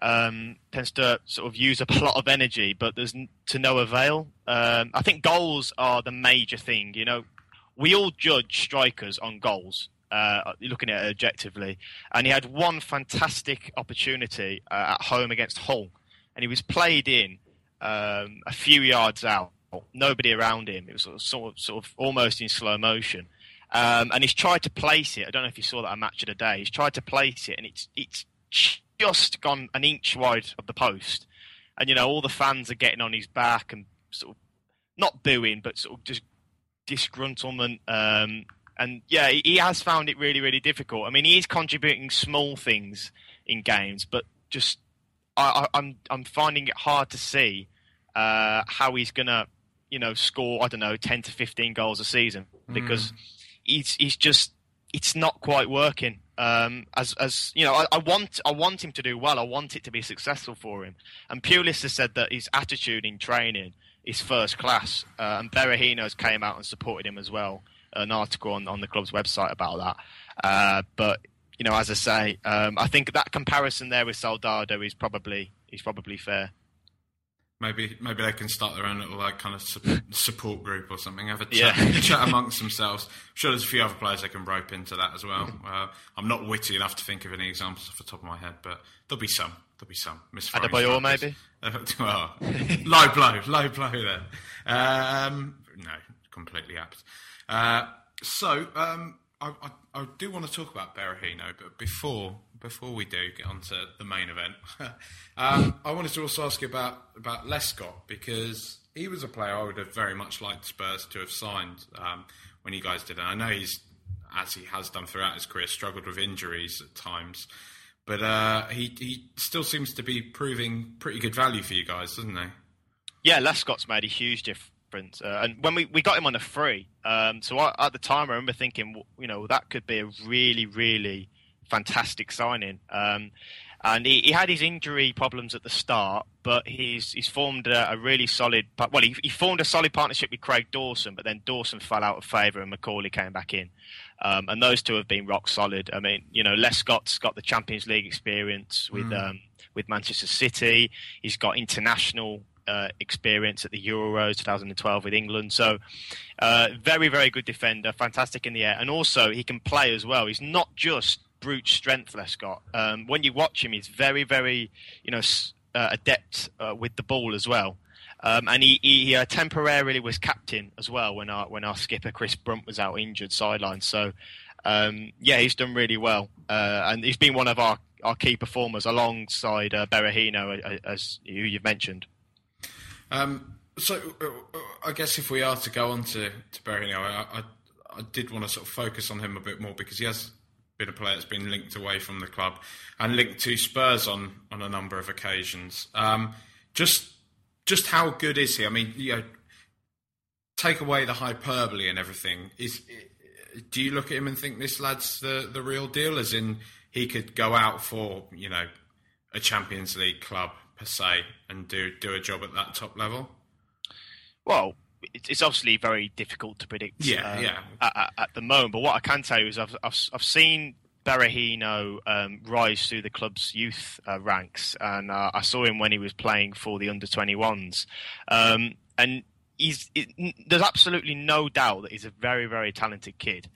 um, tends to sort of use up a lot of energy, but there's n- to no avail. Um, I think goals are the major thing. You know, we all judge strikers on goals. Uh, looking at it objectively, and he had one fantastic opportunity uh, at home against Hull, and he was played in um, a few yards out, nobody around him. It was sort of, sort of, sort of almost in slow motion, um, and he's tried to place it. I don't know if you saw that match of the day. He's tried to place it, and it's it's just gone an inch wide of the post, and you know all the fans are getting on his back and sort of not booing, but sort of just disgruntlement. Um, and yeah, he, has found it really, really difficult. I mean, he is contributing small things in games, but just I, I, I'm I'm finding it hard to see uh, how he's gonna, you know, score I don't know ten to fifteen goals a season because he's he's just it's not quite working. Um, as as you know, I, I want I want him to do well. I want it to be successful for him. And Pulis has said that his attitude in training is first class. Uh, and Berahino's came out and supported him as well. An article on, on the club's website about that. Uh, but you know, as I say, um, I think that comparison there with Soldado is probably is probably fair. Maybe maybe they can start their own little like kind of su- support group or something. Have a Yeah. chat, chat amongst themselves. I'm sure there's a few other players they can rope into that as well. Uh, I'm not witty enough to think of any examples off the top of my head, but there'll be some. There'll be some. Miss Adebayor, maybe? well, low blow, low blow there. Um, no, completely apt. Uh, so um, I, I, I do want to talk about Berahino, but before before we do get on to the main event, um, I wanted to also ask you about about Lescott because he was a player I would have very much liked Spurs to have signed um, when you guys did. And I know he's, as he has done throughout his career, struggled with injuries at times. But uh, he he still seems to be proving pretty good value for you guys, doesn't he? Yeah, Lescott's made a huge difference. Uh, and when we, we got him on a free, um, so I, at the time I remember thinking, you know, that could be a really, really fantastic signing. Um, and he, he had his injury problems at the start, but he's he's formed a, a really solid. Well, he, he formed a solid partnership with Craig Dawson, but then Dawson fell out of favour and McAuley came back in. Um, and those two have been rock solid. I mean, you know, Lescott's got the Champions League experience with um, with Manchester City. He's got international uh, experience at the Euros 2012 with England. So, uh, very, very good defender, fantastic in the air, and also he can play as well. He's not just brute strength, Lescott. Um, when you watch him, he's very, very, you know, uh, adept uh, with the ball as well. Um, and he, he uh, temporarily was captain as well when our when our skipper Chris Brunt was out injured sideline. So um, yeah, he's done really well, uh, and he's been one of our, our key performers alongside uh, Berahino, as who you've mentioned. Um, so uh, I guess if we are to go on to, to Berahino, I, I, I did want to sort of focus on him a bit more because he has been a player that's been linked away from the club and linked to Spurs on, on a number of occasions. Um, just just how good is he? I mean, you know, take away the hyperbole and everything. Is do you look at him and think this lad's the the real deal? As in, he could go out for you know a Champions League club per se and do do a job at that top level. Well, it's obviously very difficult to predict. Yeah, um, yeah. At, at, the moment, but what I can tell you is I've I've, I've seen Berahino um, rise through the club's youth uh, ranks, and uh, I saw him when he was playing for the under 21s. Um, and he's there's absolutely no doubt that he's a very, very talented kid.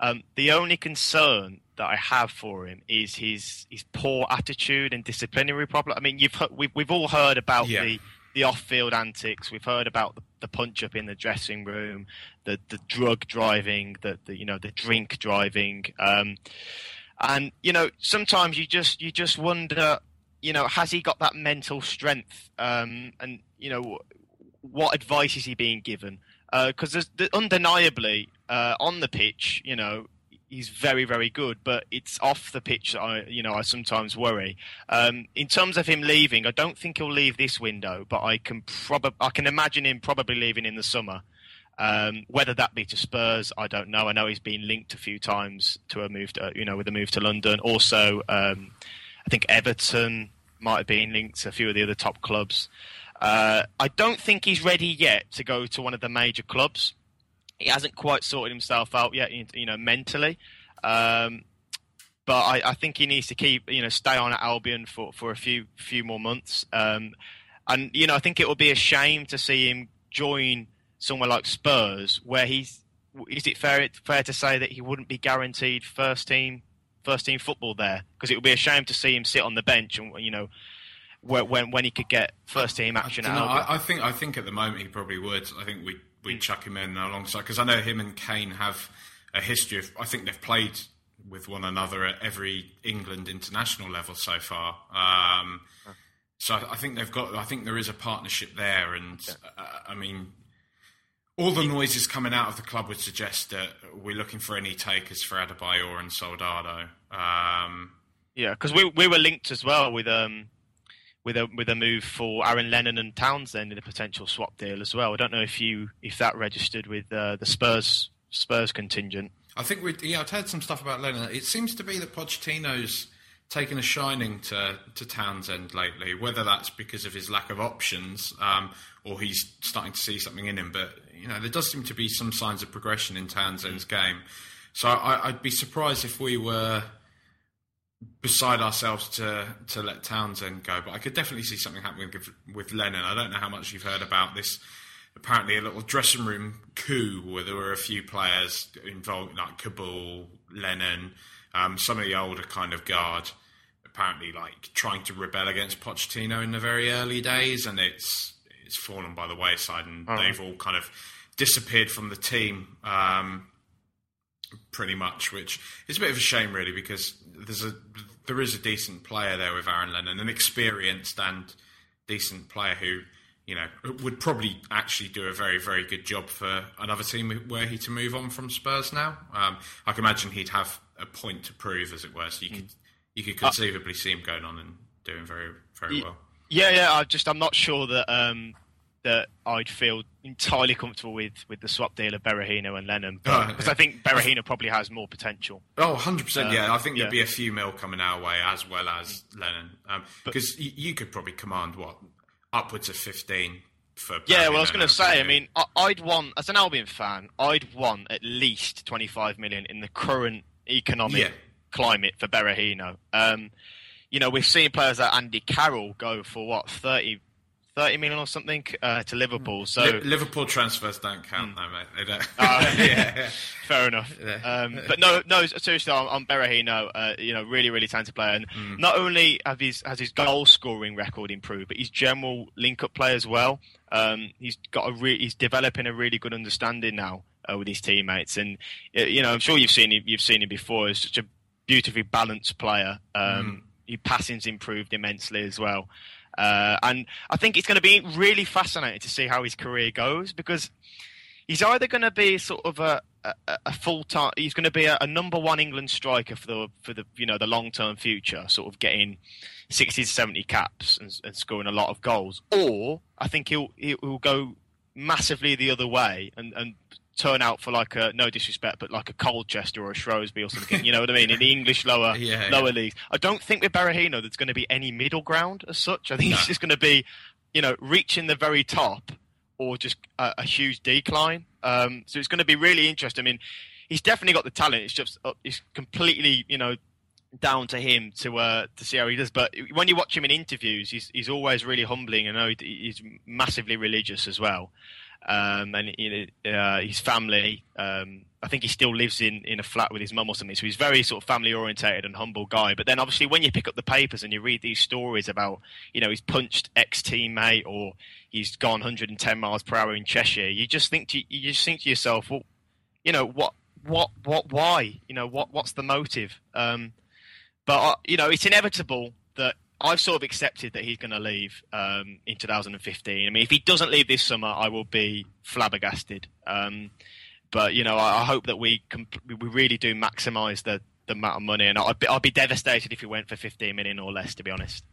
Um, the only concern that I have for him is his his poor attitude and disciplinary problem. I mean, you've we've we've all heard about yeah. the the off-field antics. We've heard about the, the punch-up in the dressing room, the the drug driving, the, the you know the drink driving. Um, and you know, sometimes you just you just wonder, you know, has he got that mental strength? Um, and you know, what advice is he being given? Because uh, undeniably uh, on the pitch, you know, he's very very good, but it's off the pitch that I you know I sometimes worry. Um, in terms of him leaving, I don't think he'll leave this window, but I can probably I can imagine him probably leaving in the summer. Um, whether that be to Spurs, I don't know. I know he's been linked a few times to a move, to, you know, with a move to London. Also, um, I think Everton might have been linked to a few of the other top clubs. Uh, I don't think he's ready yet to go to one of the major clubs. He hasn't quite sorted himself out yet, you know, mentally. Um, but I, I, think he needs to keep, you know, stay on at Albion for, for a few few more months. Um, and you know, I think it would be a shame to see him join somewhere like Spurs, where he's is it fair fair to say that he wouldn't be guaranteed first team first team football there? Because it would be a shame to see him sit on the bench and you know when when he could get first team action I, I, I, think I think at the moment he probably would. I think we we mm. chuck him in alongside because I know him and Kane have a history of. I think they've played with one another at every England international level so far. Um, so I think they've got. I think there is a partnership there, and uh, I mean, all the noises coming out of the club would suggest that we're looking for any takers for Adebayor and Soldado. Um, yeah, because we we were linked as well with um with a with a move for Aaron Lennon and Townsend in a potential swap deal as well. I don't know if you if that registered with uh, the Spurs Spurs contingent. I think we yeah I've heard some stuff about Lennon. It seems to be that Pochettino's taken a shining to, to Townsend lately, whether that's because of his lack of options um, or he's starting to see something in him. But, you know, there does seem to be some signs of progression in Townsend's game. So I, would be surprised if we were beside ourselves to to let Townsend go. But I could definitely see something happening with, with Lennon. I don't know how much you've heard about this. Apparently, a little dressing room coup where there were a few players involved, like Kaboul, Lennon, um, some of the older kind of guard apparently like trying to rebel against Pochettino in the very early days, and it's it's fallen by the wayside, and oh. they've all kind of disappeared from the team, um, pretty much. Which is a bit of a shame, really, because there's a there is a decent player there with Aaron Lennon, an experienced and decent player who you know, would probably actually do a very, very good job for another team were he to move on from Spurs now. Um, I can imagine he'd have a point to prove, as it were. So you could you could conceivably uh, see him going on and doing very, very well. Yeah, yeah. I just I'm not sure that um, that I'd feel entirely comfortable with, with the swap deal of Berahino and Lennon because oh, yeah. I think Berahino probably has more potential. Oh, 100 percent. Yeah, I think there'd yeah. be a few mil coming our way as well as Lennon because um, you could probably command what upwards of 15 for yeah, well, I was going to say, I mean, I'd want, as an Albion fan, I'd want at least 25 million in the current economic yeah. climate for Berahino. Um, you know, we've seen players like Andy Carroll go for what, 30, thirty million or something uh, to Liverpool. So Li- Liverpool transfers don't count, though, mate. They don't. Oh, yeah. Fair enough. Um, but no, no. Seriously, on, on Berahino, uh, you know, really, really talented player, and Mm. not only have his has his goal scoring record improved, but his general link up play as well. Um, he's got a re- he's developing a really good understanding now uh, with his teammates, and uh, you know, I'm sure you've seen him. You've seen him before. He's such a beautifully balanced player. Um, His passing's improved immensely as well. Uh, and I think it's going to be really fascinating to see how his career goes because he's either going to be sort of a a, a full time. He's going to be a, a number one England striker for the for the you know the long term future, sort of getting sixty to seventy caps and, and scoring a lot of goals. Or I think he'll he'll go massively the other way and and turn out for like a no disrespect, but like a Colchester or a Shrewsbury or something. You know what I mean? In the English lower Yeah, yeah. lower leagues. I don't think with Berahino there's going to be any middle ground as such. I think it's just going to be, you know, reaching the very top or just a, a huge decline. Um, so it's going to be really interesting. I mean, he's definitely got the talent. It's just uh, it's completely, you know, down to him to uh, to see how he does. But when you watch him in interviews, he's he's always really humbling. I know he's massively religious as well. Um, and you know, uh, his family. Um, I think he still lives in, in a flat with his mum or something. So he's very sort of family orientated and humble guy. But then obviously when you pick up the papers and you read these stories about, you know, he's punched ex teammate or he's gone 110 miles per hour in Cheshire, you just think to you just think to yourself, well, you know what what what why you know what what's the motive? Um, but uh, you know it's inevitable that I've sort of accepted that he's going to leave um, in 2015. I mean, if he doesn't leave this summer, I will be flabbergasted. Um, but you know, I, I hope that we we really do maximise the the amount of money, and I'd be, I'd be devastated if he went for 15 million or less, to be honest.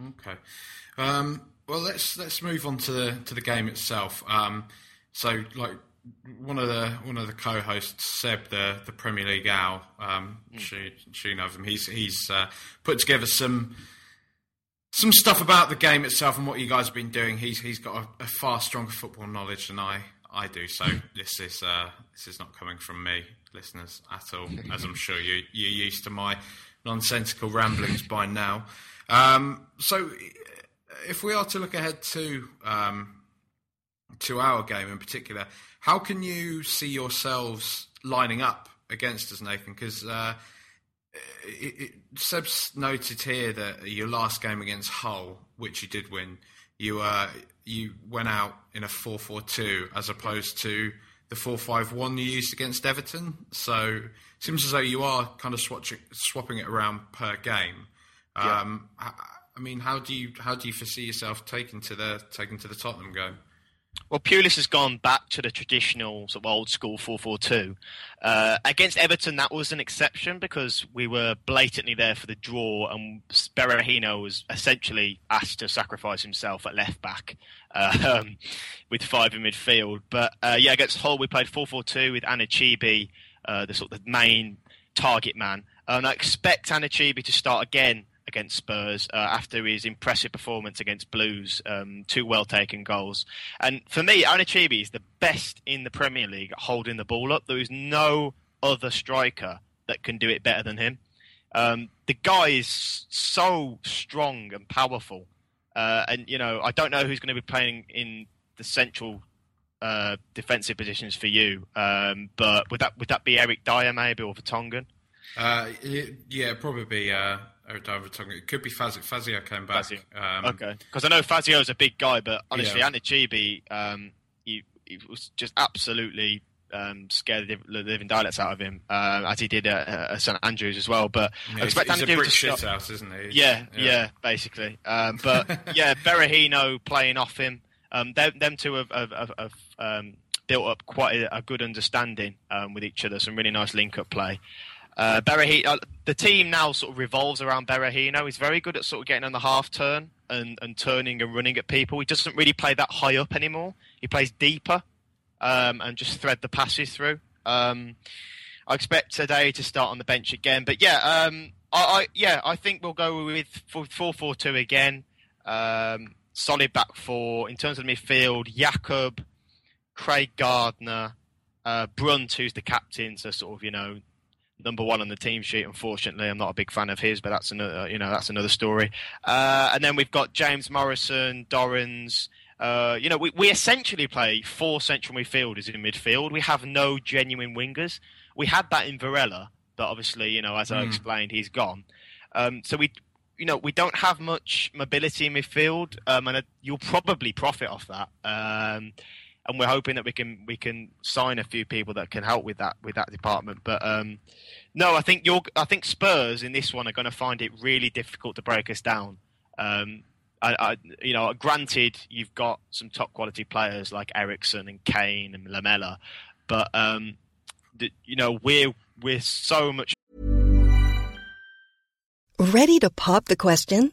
Okay. Um, well, let's let's move on to the to the game itself. Um, so, like one of the one of the co-hosts, Seb, the the Premier League owl, um, she she knows him. He's he's uh, put together some some stuff about the game itself and what you guys have been doing. He's he's got a, a far stronger football knowledge than I I do. So this is uh, this is not coming from me, listeners, at all. As I'm sure you you're used to my nonsensical ramblings by now. Um, so if we are to look ahead to um, to our game in particular, how can you see yourselves lining up against us, Nathan? Because uh, it, it, Seb's noted here that your last game against Hull, which you did win, you uh, you went out in a 4-4-2 as opposed to the 4-5-1 you used against Everton. So it seems as though you are kind of swatching, swapping it around per game. Um, I, I mean, how do you how do you foresee yourself taking to the taking to the Tottenham game? Well, Pulis has gone back to the traditional sort of old school 4-4-2. Uh, against Everton, that was an exception because we were blatantly there for the draw, and Berahino was essentially asked to sacrifice himself at left back uh, um, with five in midfield. But uh, yeah, against Hull, we played 4-4-2 with Anichebe, uh, the sort of main target man. And I expect Anichebe to start again against Spurs uh, after his impressive performance against Blues, um, two well taken goals. And for me, Anichebe is the best in the Premier League holding the ball up. There is no other striker that can do it better than him. Um, the guy is so strong and powerful. Uh, and, you know, I don't know who's going to be playing in the central uh, defensive positions for you. Um, but would that would that be Eric Dier maybe or Vertonghen? Uh, yeah, probably uh, Eric Dier It could be Fazio. Fazio came back. Fazio. Um, Okay, because I know Fazio's a big guy, but honestly, Yeah. Anichebe, um, he, he was just absolutely um, scared the the living dialects out of him, um, as he did at, at St Andrews as well. But yeah, I expect he's a brick to shit start- house, isn't he? Yeah, yeah, basically. Um, but yeah, Berahino playing off him. Um, them, them two have, have, have, have um, built up quite a, a good understanding um, with each other. Some really nice link-up play. Uh, uh, the team now sort of revolves around Berahino. He's very good at sort of getting on the half turn and, and turning and running at people. He doesn't really play that high up anymore. He plays deeper um, and just thread the passes through. Um, I expect Ideye to start on the bench again, but yeah, um, I, I yeah I think we'll go with four four two again. Um, solid back four in terms of midfield. Yacob, Craig Gardner, uh, Brunt, who's the captain, so sort of you know number one on the team sheet. Unfortunately, I'm not a big fan of his, but that's another you know that's another story. Uh, and then we've got James Morrison, Dorrans. Uh, you know, we, we essentially play four central midfielders in midfield. We have no genuine wingers. We had that in Varela, but obviously, you know, as I explained, he's gone. Um, so we, you know, we don't have much mobility in midfield, um, and uh, you'll probably profit off that. Um, and we're hoping that we can we can sign a few people that can help with that with that department. But um, no, I think you're I think Spurs in this one are going to find it really difficult to break us down. Um, I, I, you know, granted, you've got some top quality players like Eriksen and Kane and Lamela, but um, the, you know, we're we're so much Ready to pop the question?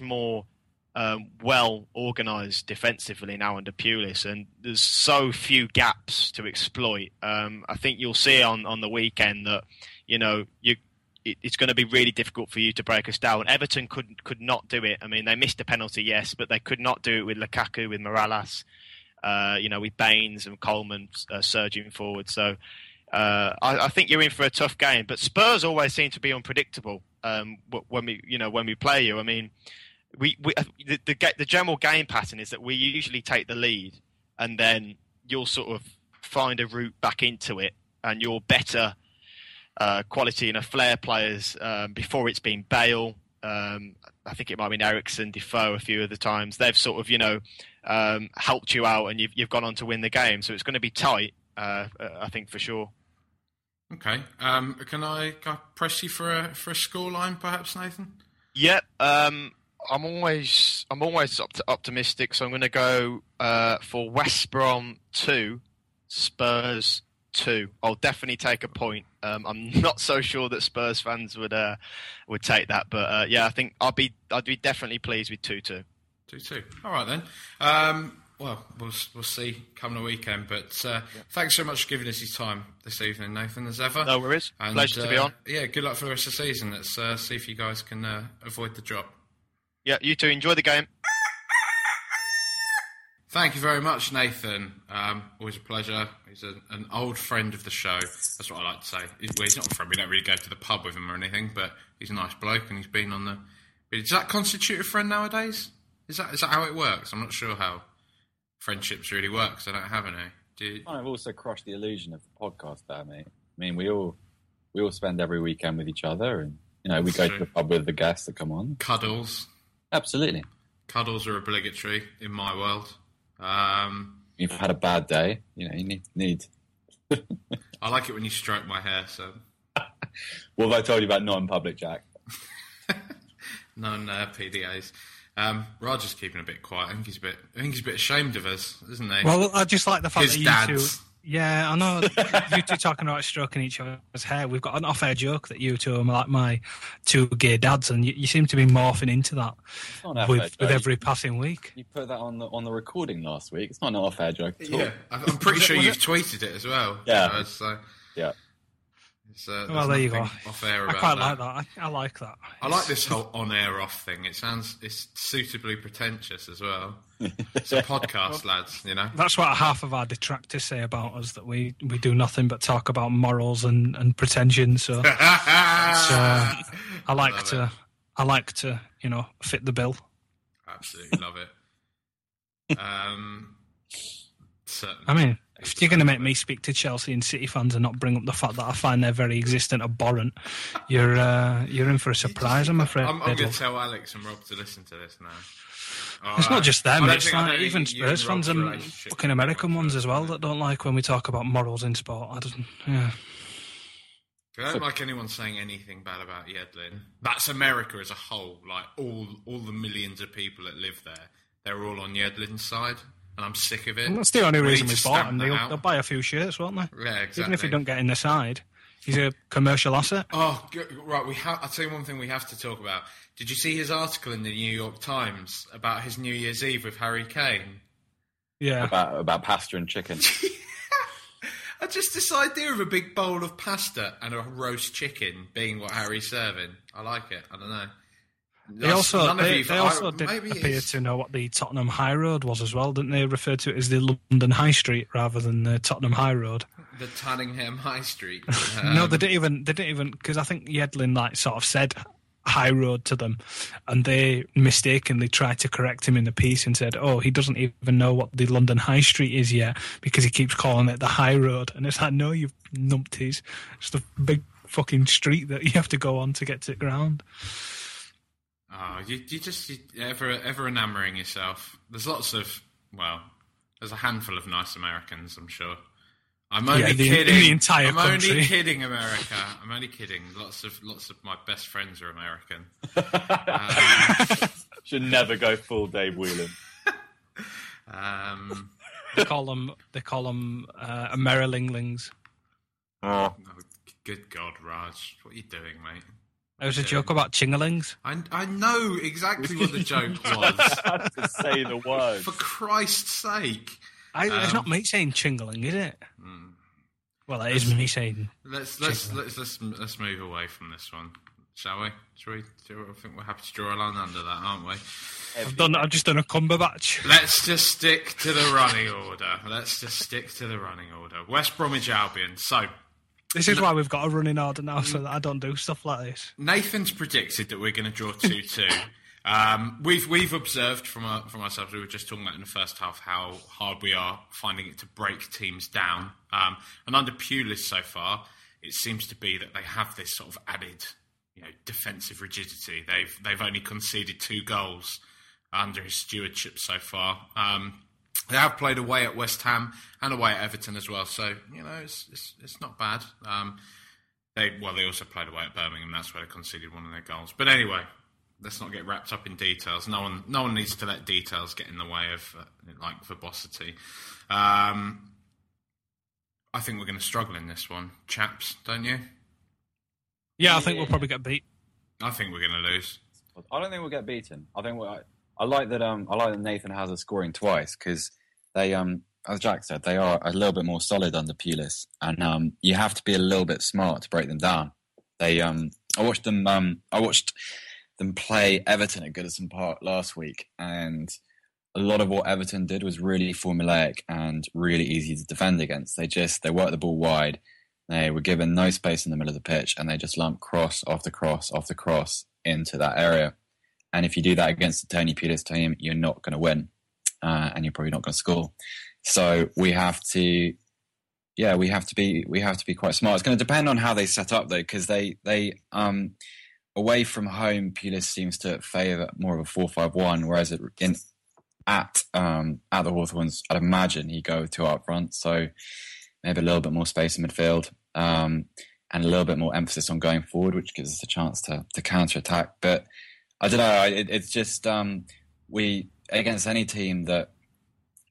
More um, well organised defensively now under Pulis, and there's so few gaps to exploit. Um, I think you'll see on, on the weekend that you know you it, it's going to be really difficult for you to break us down. Everton could could not do it. I mean, they missed a penalty, yes, but they could not do it with Lukaku, with Mirallas, uh, you know, with Baines and Coleman uh, surging forward. So. Uh, I, I, think you're in for a tough game, but Spurs always seem to be unpredictable um, when we, you know, when we play you. I mean, we, we the, the, the general game pattern is that we usually take the lead, and then you'll sort of find a route back into it, and you're better uh, quality and a flair players um, before it's been Bale. Um, I think it might have been Eriksen, Defoe a few of the times. They've sort of, you know, um, helped you out and you've, you've gone on to win the game. So it's going to be tight, uh, I think, for sure. Okay. Um, can I, can I press you for a for a scoreline, perhaps, Nathan? Yep. Um, I'm always I'm always optimistic, so I'm going to go uh, for West Brom two, Spurs two. I'll definitely take a point. Um, I'm not so sure that Spurs fans would uh, would take that, but uh, yeah, I think I'd be I'd be definitely pleased with two two. Two two. All right then. Um, well, we'll we'll see come the weekend. But uh, yeah. thanks so much for giving us your time this evening, Nathan, as ever. No worries. And, Pleasure to be uh, on. Yeah, good luck for the rest of the season. Let's uh, see if you guys can uh, avoid the drop. Yeah, you too. Enjoy the game. Thank you very much, Nathan. Um, always a pleasure. He's a, an old friend of the show. That's what I like to say. He's, well, he's not a friend. We don't really go to the pub with him or anything, but he's a nice bloke and he's been on the. Does that constitute a friend nowadays? Is that is that how it works? I'm not sure how friendships really works. I don't have any. Do you... I've also crushed the illusion of the podcast there, mate. I mean, we all we all spend every weekend with each other, and you know, That's we go true. to the pub with the guests that come on. Cuddles. Absolutely. Cuddles are obligatory in my world. Um, You've had a bad day, you know, you need need. I like it when you stroke my hair. So, what have I told you about non-public, Jack? non uh, PDAs. Um, Roger's keeping a bit quiet. I think he's a bit. I think he's a bit ashamed of us, isn't he? Well, I just like the fact His that you dads. two. Yeah, I know. you two talking about stroking each other's hair. We've got an off-air joke that you two are like my two gay dads, and you, you seem to be morphing into that It's not an off-air with, with every passing week. You put that on the on the recording last week. It's not an off-air joke at all. Yeah, I'm I'm pretty sure you've tweeted it as well. Yeah. Uh, so Yeah. It's, uh, Well, there you go. Off air I quite that. like that. I, I like that. I like this whole on-air off thing. It sounds it's suitably pretentious as well. It's a podcast, lads. You know. That's what half of our detractors say about us that we, we do nothing but talk about morals and, and pretension. So, so I like Love to I like to you know fit the bill. Absolutely love it. Um, certainly. I mean, if you're going to make me speak to Chelsea and City fans and not bring up the fact that I find their very existence abhorrent, you're uh, you're in for a surprise. I'm afraid. I'm, I'm going to tell Alex and Rob to listen to this now. Oh, It's not just them. It's like even Spurs fans and fucking American ones as well that don't like when we talk about morals in sport. I don't. Yeah. I don't like anyone saying anything bad about Yedlin. That's America as a whole. Like all, all the millions of people that live there, they're all on Yedlin's side, and I'm sick of it. And that's the only We reason we bought stamp him. They'll, they'll buy a few shirts, won't they? Yeah, exactly. Even if he don't get in the side, he's a commercial asset. Oh, right. We have. I'll tell you one thing we have to talk about. Did you see his article in the New York Times about his New Year's Eve with Harry Kane? Yeah. about about pasta and chicken. Uh, Just this idea of a big bowl of pasta and a roast chicken being what Harry's serving. I like it. I don't know. They also, None they, they also did appear it's- to know what the Tottenham High Road was as well, didn't they? Refer to it as the London High Street rather than the Tottenham High Road. the Tottenham High Street. no, Um, they didn't even. They didn't even because I think Yedlin like sort of said High Road to them, and they mistakenly tried to correct him in the piece and said, "Oh, he doesn't even know what the London High Street is yet because he keeps calling it the High Road." And it's like, no, you've numpties. It's the big fucking street that you have to go on to get to the ground. Oh, you, you just you, ever ever enamouring yourself. There's lots of well, there's a handful of nice Americans, I'm sure. I'm only Yeah, the- kidding. the entire I'm only kidding, America. I'm only kidding. Lots of lots of my best friends are American. Um, Should never go full Dave Whelan. um, They call them. They call them uh, Amerilinglings. Oh, oh, good God, Raj, what are you doing, mate? There was a joke about chingalings. I, I know exactly what the joke was. to say the word. For Christ's sake, I, it's Um, not me saying chingaling, is it? Well, it is me saying. let's let's let's let's let's move away from this one, shall we? Shall we? Shall we- I think we're happy to draw a line under that, aren't we? I've done. I've just done a Cumberbatch. Let's just stick to the running order. Let's just stick to the running order. West Bromwich Albion. So This is why we've got a running order now, so that I don't do stuff like this. Nathan's predicted that we're going to draw two two. Um, we've we've observed from our, from ourselves. We were just talking about in the first half how hard we are finding it to break teams down. Um, and under Pulis so far, it seems to be that they have this sort of added, you know, defensive rigidity. They've they've only conceded two goals under his stewardship so far. Um, they have played away at West Ham and away at Everton as well, so you know it's it's, it's not bad. Um, they well, they also played away at Birmingham. That's where they conceded one of their goals. But anyway, let's not get wrapped up in details. No one, no one needs to let details get in the way of uh, like verbosity. Um, I think we're going to struggle in this one, chaps. Don't you? Yeah, I think we'll probably get beat. I think we're going to lose. I don't think we'll get beaten. I think we I, like that. Um, I like that Nathan has us scoring twice because they, um, as Jack said, they are a little bit more solid under Pulis, and um, you have to be a little bit smart to break them down. They, um, I watched them. Um, I watched them play Everton at Goodison Park last week, and a lot of what Everton did was really formulaic and really easy to defend against. They just they worked the ball wide. They were given no space in the middle of the pitch, and they just lumped cross after cross after cross into that area. And if you do that against the Tony Pulis team, you're not going to win, uh, and you're probably not going to score. So we have to, yeah, we have to be we have to be quite smart. It's going to depend on how they set up though, because they they um away from home, Pulis seems to favour more of a four-five-one, whereas it, in at um at the Hawthorns, I'd imagine he'd go two up front. So maybe a little bit more space in midfield. Um, and a little bit more emphasis on going forward, which gives us a chance to to counter attack. But I don't know. It, it's just um, we against any team that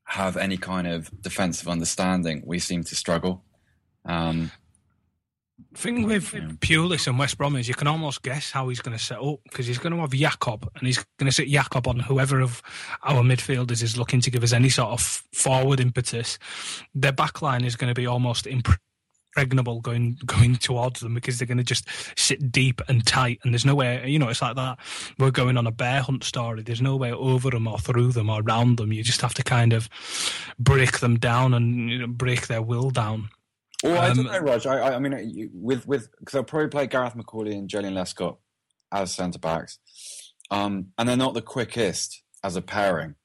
have any kind of defensive understanding, we seem to struggle. Um, thing with Pulis and West Brom is you can almost guess how he's going to set up because he's going to have Yacob and he's going to sit Yacob on whoever of our midfielders is looking to give us any sort of forward impetus. Their back line is going to be almost imp- impregnable going going towards them because they're going to just sit deep and tight, and there's nowhere. You know, it's like that. We're going on a bear hunt story. There's no way over them or through them or around them. You just have to kind of break them down and you know, break their will down. Well, I don't Um, know, Raj. I, I mean, with with because they'll probably play Gareth McAuley and Joleon Lescott as centre backs, um, and they're not the quickest as a pairing.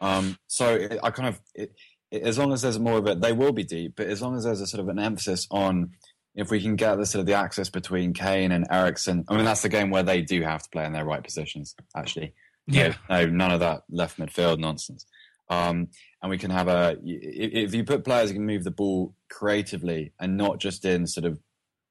Um, so it, I kind of, it, as long as there's more of it, they will be deep. But as long as there's a sort of an emphasis on if we can get the sort of the access between Kane and Eriksen. I mean, that's the game where they do have to play in their right positions. Actually, Yeah. no, none of that left midfield nonsense. Um, and we can have a if you put players who can move the ball creatively and not just in sort of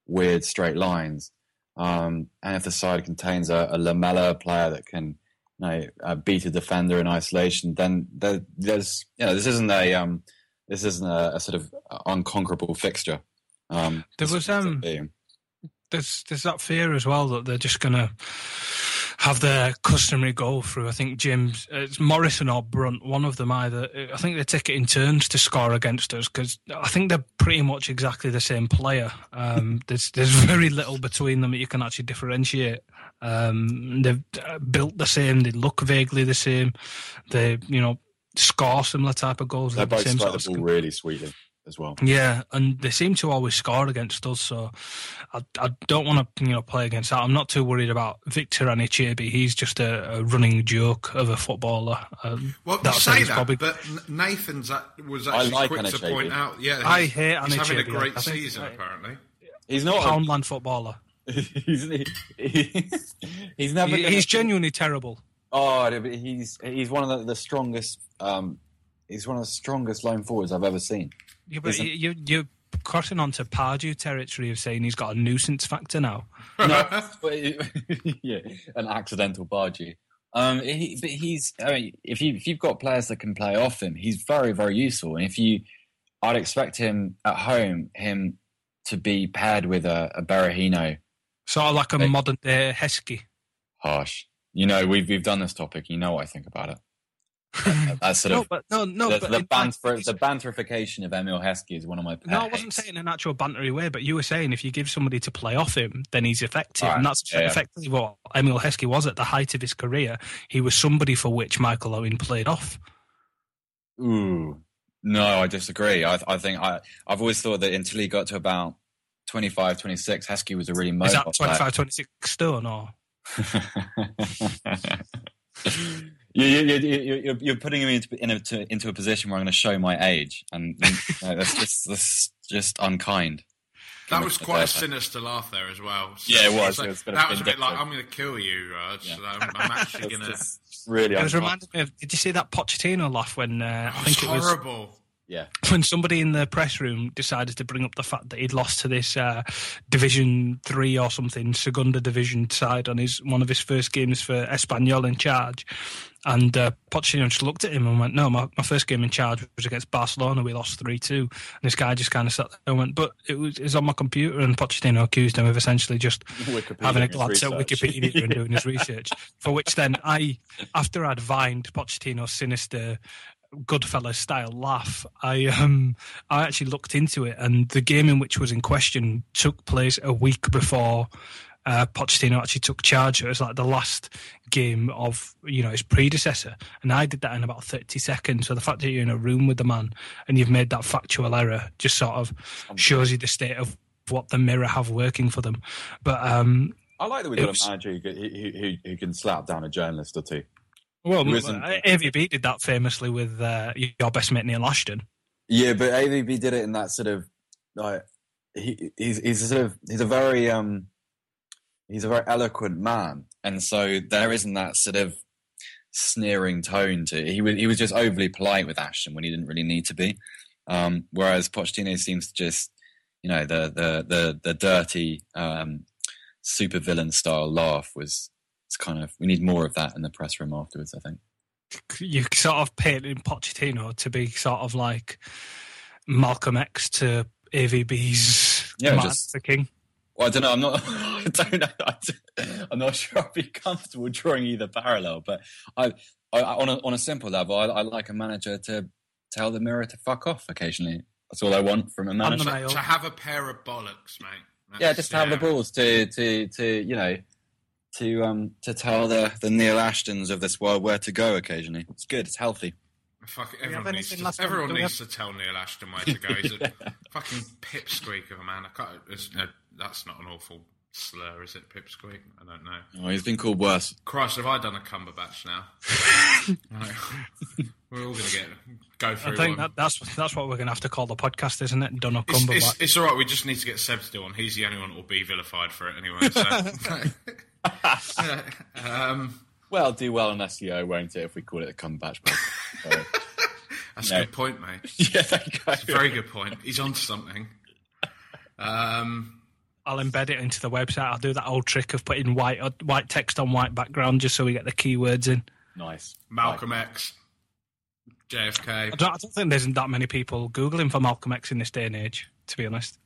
weird straight lines. Um, and if the side contains a, a Lamela player that can know, uh, beat a defender in isolation, then there, there's you know this isn't a um, this isn't a, a sort of unconquerable fixture. Um, There was, um, there's there's that fear as well that they're just gonna have their customary go through. I think Jim's it's Morrison or Brunt, one of them either. I think they take it in turns to score against us because I think they're pretty much exactly the same player. Um, there's there's very little between them that you can actually differentiate. Um, they've uh, built the same. They look vaguely the same. They you know score similar type of goals. they They're the both same strike sort the of ball really sweetly as well. yeah, and they seem to always score against us, so I, I don't want to you know play against that. I'm not too worried about Victor Anichebe. He's just a, a running joke of a footballer. Um, Well, you say that, probably- but N- Nathan's at, was actually like quick to point out. Yeah, I he's- hate He's having a great I think- season, apparently. He's not. A poundland footballer. he's, he, he's never. He- gonna- he's genuinely terrible. Oh, he's he's one of the, the strongest. Um, he's one of the strongest lone forwards I've ever seen. Yeah, but Isn't- you, you're crossing onto Pardew territory of saying he's got a nuisance factor now. No, but yeah, an accidental bargee. Um, he, but he's. I mean, if you if you've got players that can play off him, he's very very useful. And if you, I'd expect him at home him to be paired with a, a Berahino. Sort of like a Hey. modern day Heskey. Harsh. You know, we've we've done this topic. You know what I think about it. That- That's sort No, of but no, no, the, but the, banter, the banterification of Emile Heskey is one of my pet No, I wasn't saying in an actual bantery way, but you were saying if you give somebody to play off him, then he's effective. Right. And that's Yeah, effectively what Emile Heskey was at the height of his career. He was somebody for which Michael Owen played off. Ooh, no, I disagree. I, I think I, I've always thought that until he got to about 25, 26, Heskey was a really mobile Is that player. 25, 26 stone or? you, you, you, you, you're, you're putting me into, in a, to, into a position where I'm going to show my age, and that's just that's just unkind. That was quite a sinister laugh there as well. So Yeah, it was. it's like- It was a that was a bit like, I'm going to kill you, Raj. Yeah. So I'm, I'm actually going to. really It was reminded me of. Did you see that Pochettino laugh when uh, I It's think it was horrible. Yeah, when somebody in the press room decided to bring up the fact that he'd lost to this uh, Division Three or something Segunda Division side on his one of his first games for Espanyol in charge, and uh, Pochettino just looked at him and went, "No, my, my first game in charge was against Barcelona. We lost three two. And this guy just kind of sat there and went, "But it was, it was on my computer." And Pochettino accused him of essentially just Wikipedia having a glance at. Wikipedia and doing his research. For which then I, after I'd vined Pochettino's sinister Goodfellas style laugh, I um I actually looked into it, and the game in which was in question took place a week before. Uh, Pochettino actually took charge. It was like the last game of you know his predecessor, and I did that in about thirty seconds. So the fact that you're in a room with the man and you've made that factual error just sort of shows you the state of what the Mirror have working for them. But um, I like that we It got was- a manager who, who, who, who can slap down a journalist or two. Well, uh, AVB did that famously with uh, your best mate Neil Ashton. Yeah, but AVB did it in that sort of like he, he's he's a sort of he's a very um he's a very eloquent man, and so there isn't that sort of sneering tone to it. He was he was just overly polite with Ashton when he didn't really need to be. Um, whereas Pochettino seems to just you know the the the the dirty um, super villain style laugh was. It's kind of we need more of that in the press room afterwards. I think. You sort of painting Pochettino to be sort of like Malcolm X to AVB's Yeah, Martin just- Luther King. Well, I don't know. I'm not. I don't know. I don't- I'm not sure I'd be comfortable drawing either parallel. But I, I on a on a simple level, I, I like a manager to tell the mirror to fuck off occasionally. That's all I want from a manager. the. To have a pair of bollocks, mate. That's- Yeah, just to have the balls to to to you know to um to tell the the Neil Ashtons of this world where to go occasionally. It's good. It's healthy. Fuck, everyone needs, to, everyone Do we needs to tell Neil Ashton where to go. He's a fucking pipsqueak of a man. I can't, no, that's not an awful slur, is it? Pipsqueak? I don't know. Oh, he's been called worse. Christ, have I done a Cumberbatch now? Right. We're all going to get go through I think one. that, that's that's what we're going to have to call the podcast, isn't it? Dunno It's, Cumberbatch. it's, it's all right. We just need to get Seb to do one. He's the only one that will be vilified for it anyway. So. Um, Well, do well on SEO, won't it? If we call it a comeback. So, that's No. a good point, mate. yeah, there you go. It's a very good point. He's on to something. Um, I'll embed it into the website. I'll do that old trick of putting white uh, white text on white background just so we get the keywords in. Nice. Malcolm X, JFK. I don't, I don't think there's that many people googling for Malcolm X in this day and age. To be honest,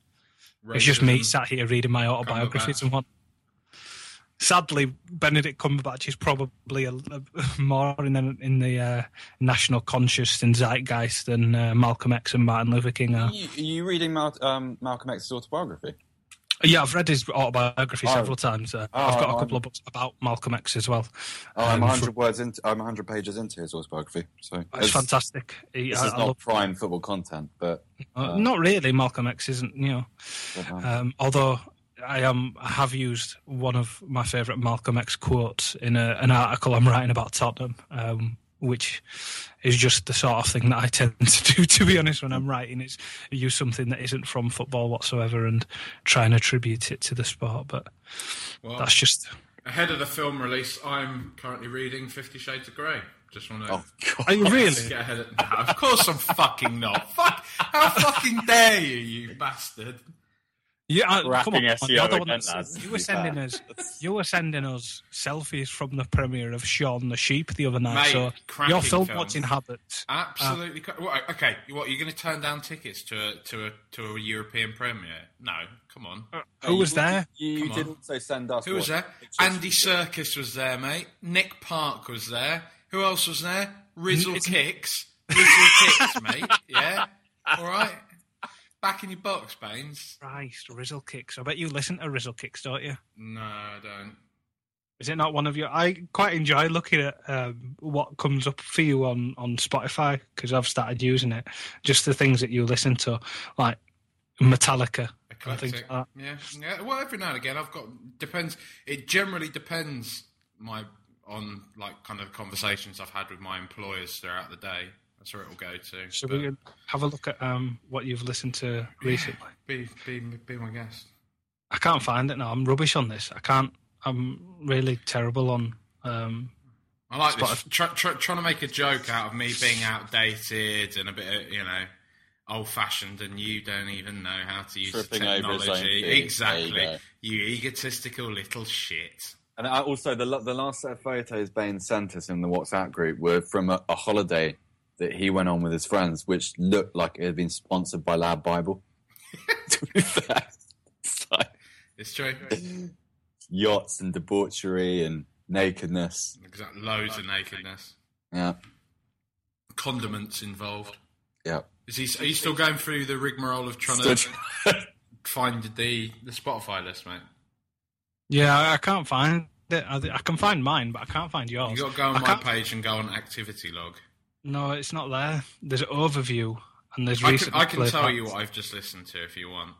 it's just me sat here reading my autobiographies and what. Sadly, Benedict Cumberbatch is probably a, a- more in the in the uh, national conscious and zeitgeist than uh, Malcolm X and Martin Luther King are. Are you, are you reading Mal- um, Malcolm X's autobiography? Yeah, I've read his autobiography Oh. several times. Uh, Oh, I've got a I'm- couple of books about Malcolm X as well. Oh, I'm Um, 100 words into. I'm 100 pages into his autobiography. So It's fantastic. He- This I- is I not love- prime football content, but uh, not really. Malcolm X isn't, you know. um, Um, although I am, I have used one of my favourite Malcolm X quotes in a, an article I'm writing about Tottenham, um, which is just the sort of thing that I tend to do. To be honest, when I'm writing, is use something that isn't from football whatsoever and try and attribute it to the sport. But Well, that's just. ahead of the film release, I'm currently reading Fifty Shades of Grey. Just want to. oh god, Are you really? Get ahead of, no, of course I'm fucking not. Fuck! How fucking dare you, you bastard! Yeah, uh, I- come on, SEO you're the one again, that- you were sending fair. us, you were sending us selfies from the premiere of Shaun the Sheep the other night. Mate, so cracking your film film. watching habits. Absolutely. cra- what, okay, what you're going to turn down tickets to a to a to a European premiere? No, come on. Uh, who was there? You, you did on. also send us. Who was there? Andy Serkis was there, mate. Nick Park was there. Who else was there? Rizzle It's- Kicks. Rizzle Kicks, mate. Yeah. All right. Back in your box, Baines. Christ, Rizzle Kicks. I bet you listen to Rizzle Kicks, don't you? No, I don't. Is it not one of your? I quite enjoy looking at um, what comes up for you on on Spotify because I've started using it. Just the things that you listen to, like Metallica Eclectic. like. Yeah, yeah. Well, every now and again, I've got depends. It generally depends my on like kind of conversations I've had with my employers throughout the day. That's where it will go to. So But we have a look at um, what you've listened to recently. be be be my guest. I can't find it now. I'm rubbish on this. I can't. I'm really terrible on. Um, I like this. Try, try, trying to make a joke out of me being outdated and a bit, you know, old-fashioned, and you don't even know how to use Tripping the over his own technology. feet. There you Exactly. You, egotistical little shit. And I, also, the the last set of photos Bane sent us in the WhatsApp group were from a, a holiday that he went on with his friends, which looked like it had been sponsored by LADbible. to be fair, It's like It's true. yachts and debauchery and nakedness. Exact loads of nakedness. Yeah, Condiments involved. yeah. Is he? Are you still going through the rigmarole of trying Still to find the the Spotify list, mate? yeah, I, I can't find it. I, I can find mine, but I can't find yours. You got to go on I my can't- page and go on activity log. No, it's not there. There's an overview, and there's I can, recently I can tell back. you what I've just listened to if you want.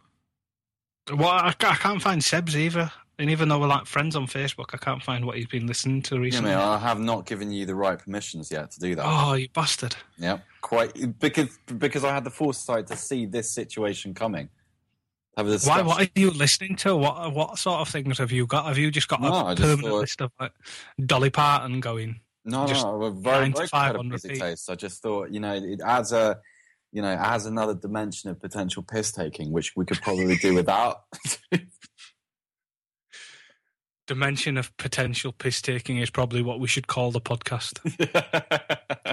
Well, I, I can't find Seb's either. And even though we're like friends on Facebook, I can't find what he's been listening to Yeah, recently. mate, I have not given you the right permissions yet to do that. oh, you bastard! Yeah, quite because because I had the foresight to see this situation coming. Have a Why? What are you listening to? What what sort of things have you got? Have you just got No, a I just permanent thought- list of like Dolly Parton going? No, Just no, we're very, nine very five proud of on music repeat. taste. I just thought, you know, it adds a, you know, it adds another dimension of potential piss taking, which we could probably do without. Dimension of potential piss taking is probably what we should call the podcast,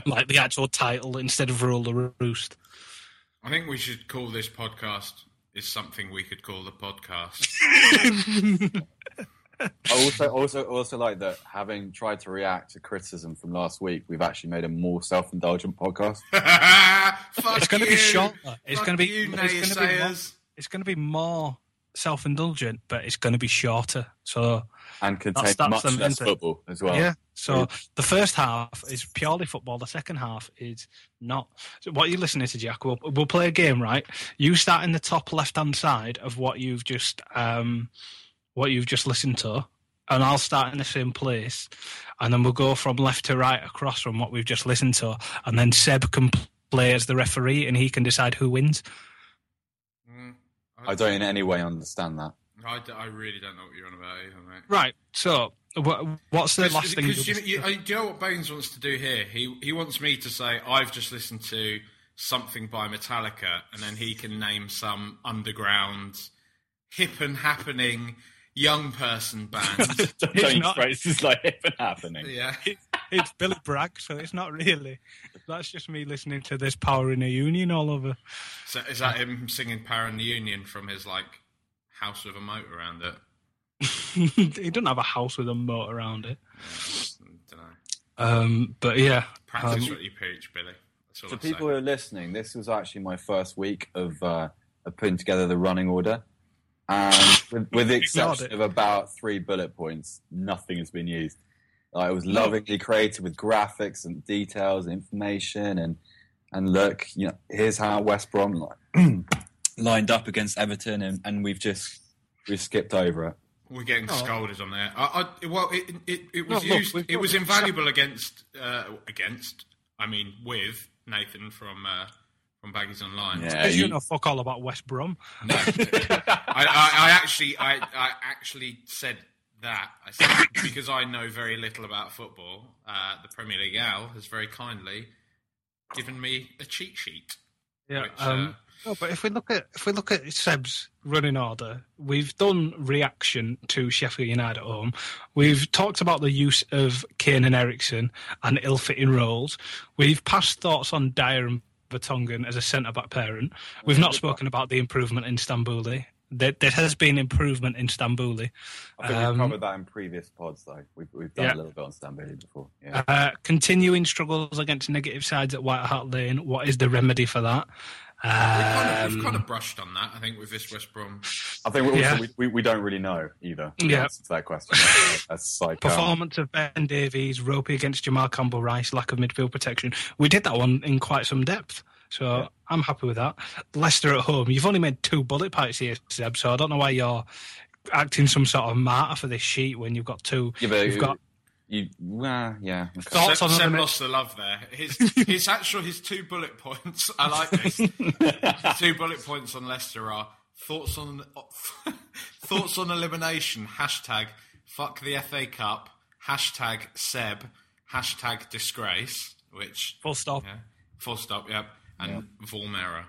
like the actual title instead of Rule the Roost. I think we should call this podcast is something we could call the podcast. I also, also, also like that. Having tried to react to criticism from last week, we've actually made a more self-indulgent podcast. Fuck it's going to be shorter. It's going to be. you, it's going to be. More, it's going to be more self-indulgent, but it's going to be shorter. So and contain That's- that's much the less thing. football as well. yeah. So the first half is purely football. The second half is not. So what you're listening to, Jack? We'll we'll play a game, right? You start in the top left-hand side of what you've just um what you've just listened to, and I'll start in the same place, and then we'll go from left to right across from what we've just listened to, and then Seb can play as the referee, and he can decide who wins. Mm, I don't in any way understand that. I, d- I really don't know what you're on about either, mate. Right. So what's the last thing? Because you you, you, uh, do you know what Bones wants to do here? He he wants me to say I've just listened to something by Metallica, and then he can name some underground, hip and happening young person band. Don't It's use not- phrases like hip and happening. yeah, it's Billy Bragg, so it's not really. That's just me listening to this Power in a Union all over. so is that him singing "Power in the Union" from his like house with a moat around it? he doesn't have a house with a moat around it. don't know. Um, but yeah, Practice um, what you preach, Billy. For people say. who are listening, this was actually my first week of, uh, of putting together the running order. And with, with the exception of about three bullet points, nothing has been used. Like, it was lovingly created with graphics and details and information. And, and look, you know, here's how West Brom like, lined up against Everton, and, and we've just we've skipped over it. We're getting Oh. scolded on there. I, I, well, it, it, it was No, used. we've it was invaluable against uh, against. I mean, with Nathan from uh, from Baggies Online. Yeah, because you you- know fuck all about West Brom. No, I, I, I actually, I, I actually said that. I said because I know very little about football. Uh, the Premier League Al has very kindly given me a cheat sheet. Yeah. Which, um, no, but if we look at if we look at Seb's running order, we've done reaction to Sheffield United at home. We've talked about the use of Kane and Eriksen and ill-fitting roles. We've passed thoughts on Dier and Vertonghen as a centre back parent. We've not spoken about the improvement in Stambouli. There, there has been improvement in Stambouli. I think Um, we've covered that in previous pods, though. We've, we've done Yeah. a little bit on Stambouli before. Yeah. Uh, continuing struggles against negative sides at White Hart Lane. What is the remedy for that? We've kind, of, we've Um, kind of brushed on that, I think, with this West Brom. I think we also Yeah. we, we, we don't really know either. the Yeah. answer to that question. That's, that's like um, performance of Ben Davies, ropey against Jamal Campbell-Ryce, lack of midfield protection. We did that one in quite some depth. So I'm happy with that. Leicester at home. You've only made two bullet points here, Seb, so I don't know why you're acting some sort of martyr for this sheet when you've got two. Yeah, but you've got you. Well, yeah. okay. Thoughts Seb, on Seb lost the love there. His, his actual his two bullet points. I like this. Two bullet points on Leicester are thoughts on thoughts on elimination. Hashtag fuck the FA Cup. Hashtag Seb. Hashtag disgrace. Which full stop. yeah, full stop. Yep. And Vorm error.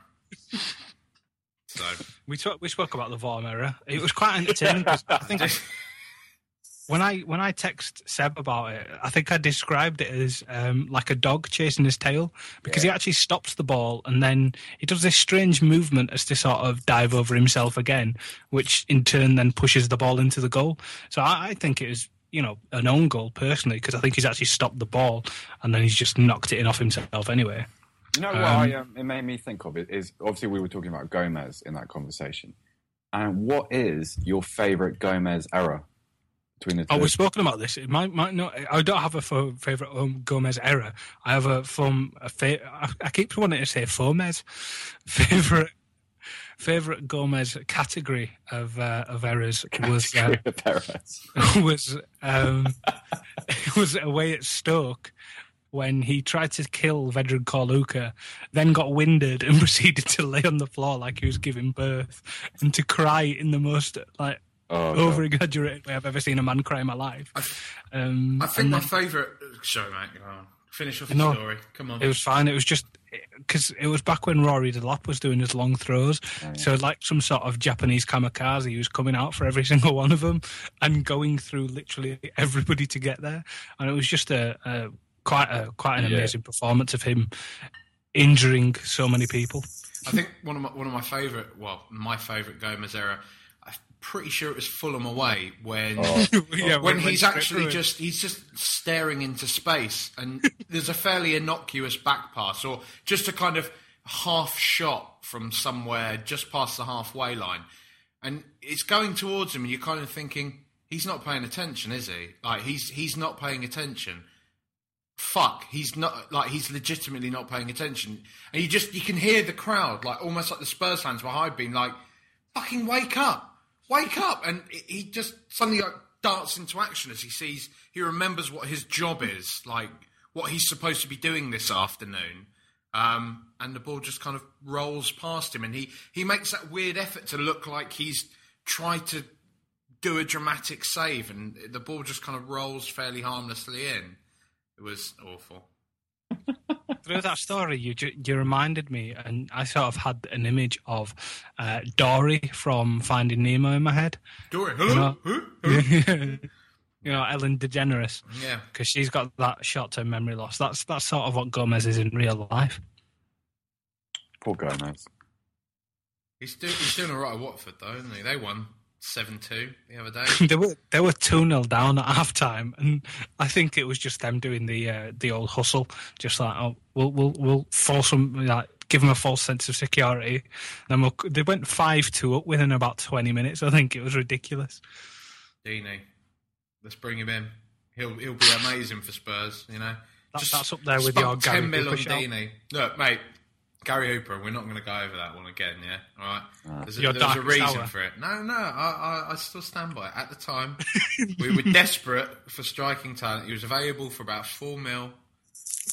So We talk, we spoke about the Vorm error. It was quite entertaining. 'cause I think when I when I text Seb about it, I think I described it as um, like a dog chasing his tail because he actually stops the ball and then he does this strange movement as to sort of dive over himself again, which in turn then pushes the ball into the goal. So I, I think it was you know an own goal personally because I think he's actually stopped the ball and then he's just knocked it in off himself anyway. You know what I, um, it made me think of it is obviously we were talking about Gomes in that conversation, and what is your favourite Gomes error between the two? Oh, we've spoken about this. It might, might not. I don't have a favorite um, Gomes error. I have a from a fa- I, I keep wanting to say Fomez. Favorite favorite Gomes category of uh, of errors was uh, was um, was away at Stoke when he tried to kill Vedran Ćorluka, then got winded and proceeded to lay on the floor like he was giving birth and to cry in the most like Oh, God. over exaggerated way I've ever seen a man cry in my life. Um, I think my then- favourite. show, mate. Go on. Finish off the No. story. Come on. It was fine. It was just because it was back when Rory Delap was doing his long throws. So like some sort of Japanese kamikaze, he was coming out for every single one of them and going through literally everybody to get there. And it was just a, a quite a quite an Yeah. amazing performance of him injuring so many people. I think one of my one of my favourite, well, my favourite Gomes era, pretty sure it was Fulham away when Oh. Yeah, when we went he's actually just he's just staring into space and there's a fairly innocuous back pass or just a kind of half shot from somewhere just past the halfway line. And it's going towards him and you're kind of thinking he's not paying attention is he? Like he's he's not paying attention. Fuck he's not like he's legitimately not paying attention. And you just you can hear the crowd like almost like the spurs fans behind being like fucking wake up wake up! And he- just suddenly like darts into action as he sees he remembers what his job is like what he's supposed to be doing this afternoon. Um, and the ball just kind of rolls past him. And he he makes that weird effort to look like he's tried to do a dramatic save. And the ball just kind of rolls fairly harmlessly in. It was awful through that story, you ju- you reminded me, and I sort of had an image of uh, Dory from Finding Nemo in my head. Dory, You hello? know, Huh? Huh? you know Ellen DeGeneres, yeah because she's got that short-term memory loss. That's that's sort of what Gomes is in real life. Poor Gomes. he's, do, he's doing all right at Watford though isn't he they won 7-2 the other day they were they were two 0 down at half time, and I think it was just them doing the uh, the old hustle, just like oh we'll we'll we'll force them like give them a false sense of security. Then we'll, they went five two up within about twenty minutes. I think it was ridiculous. Deeney let's bring him in he'll he'll be amazing for Spurs you know That- that's up there with your 10 mil on shout. Look mate Gary Hooper, we're not going to go over that one again, yeah? All right. Ah. There's, a, Your there's a reason hour. for it. No, no, I, I, I still stand by it. At the time, we were desperate for striking talent. He was available for about four mil.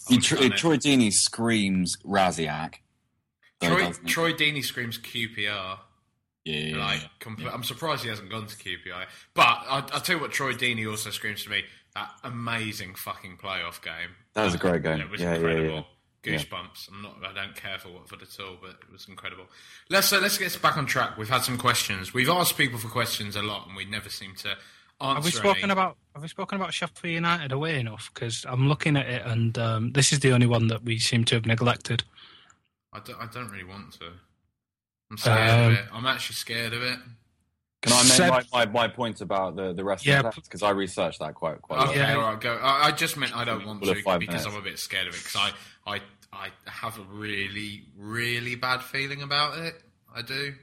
I He, would've Tr- done it. Troy Deeney screams Rasiak. Troy, doesn't? Troy Deeney screams QPR. Yeah, yeah, Like, yeah. I'm surprised he hasn't gone to QPR. But I, I'll tell you what, Troy Deeney also screams to me that amazing fucking playoff game. That was a great game. It was Yeah, yeah, incredible. yeah. Goosebumps. I'm not. I don't care for Watford at all, but it was incredible. Let's uh, let's get back on track. We've had some questions. We've asked people for questions a lot, and we never seem to answer. Have we spoken any. about Have we spoken about Sheffield United away enough? Because I'm looking at it, and um, this is the only one that we seem to have neglected. I don't, I don't really want to. I'm scared Um, of it. I'm actually scared of it. Can I Seb- make my, my, my point about the, the rest Yeah, of the Because I researched that quite quite Okay, well. Yeah. all right, go. I, I just meant I don't want to because minutes. I'm a bit scared of it because I, I, I have a really, really bad feeling about it. I do.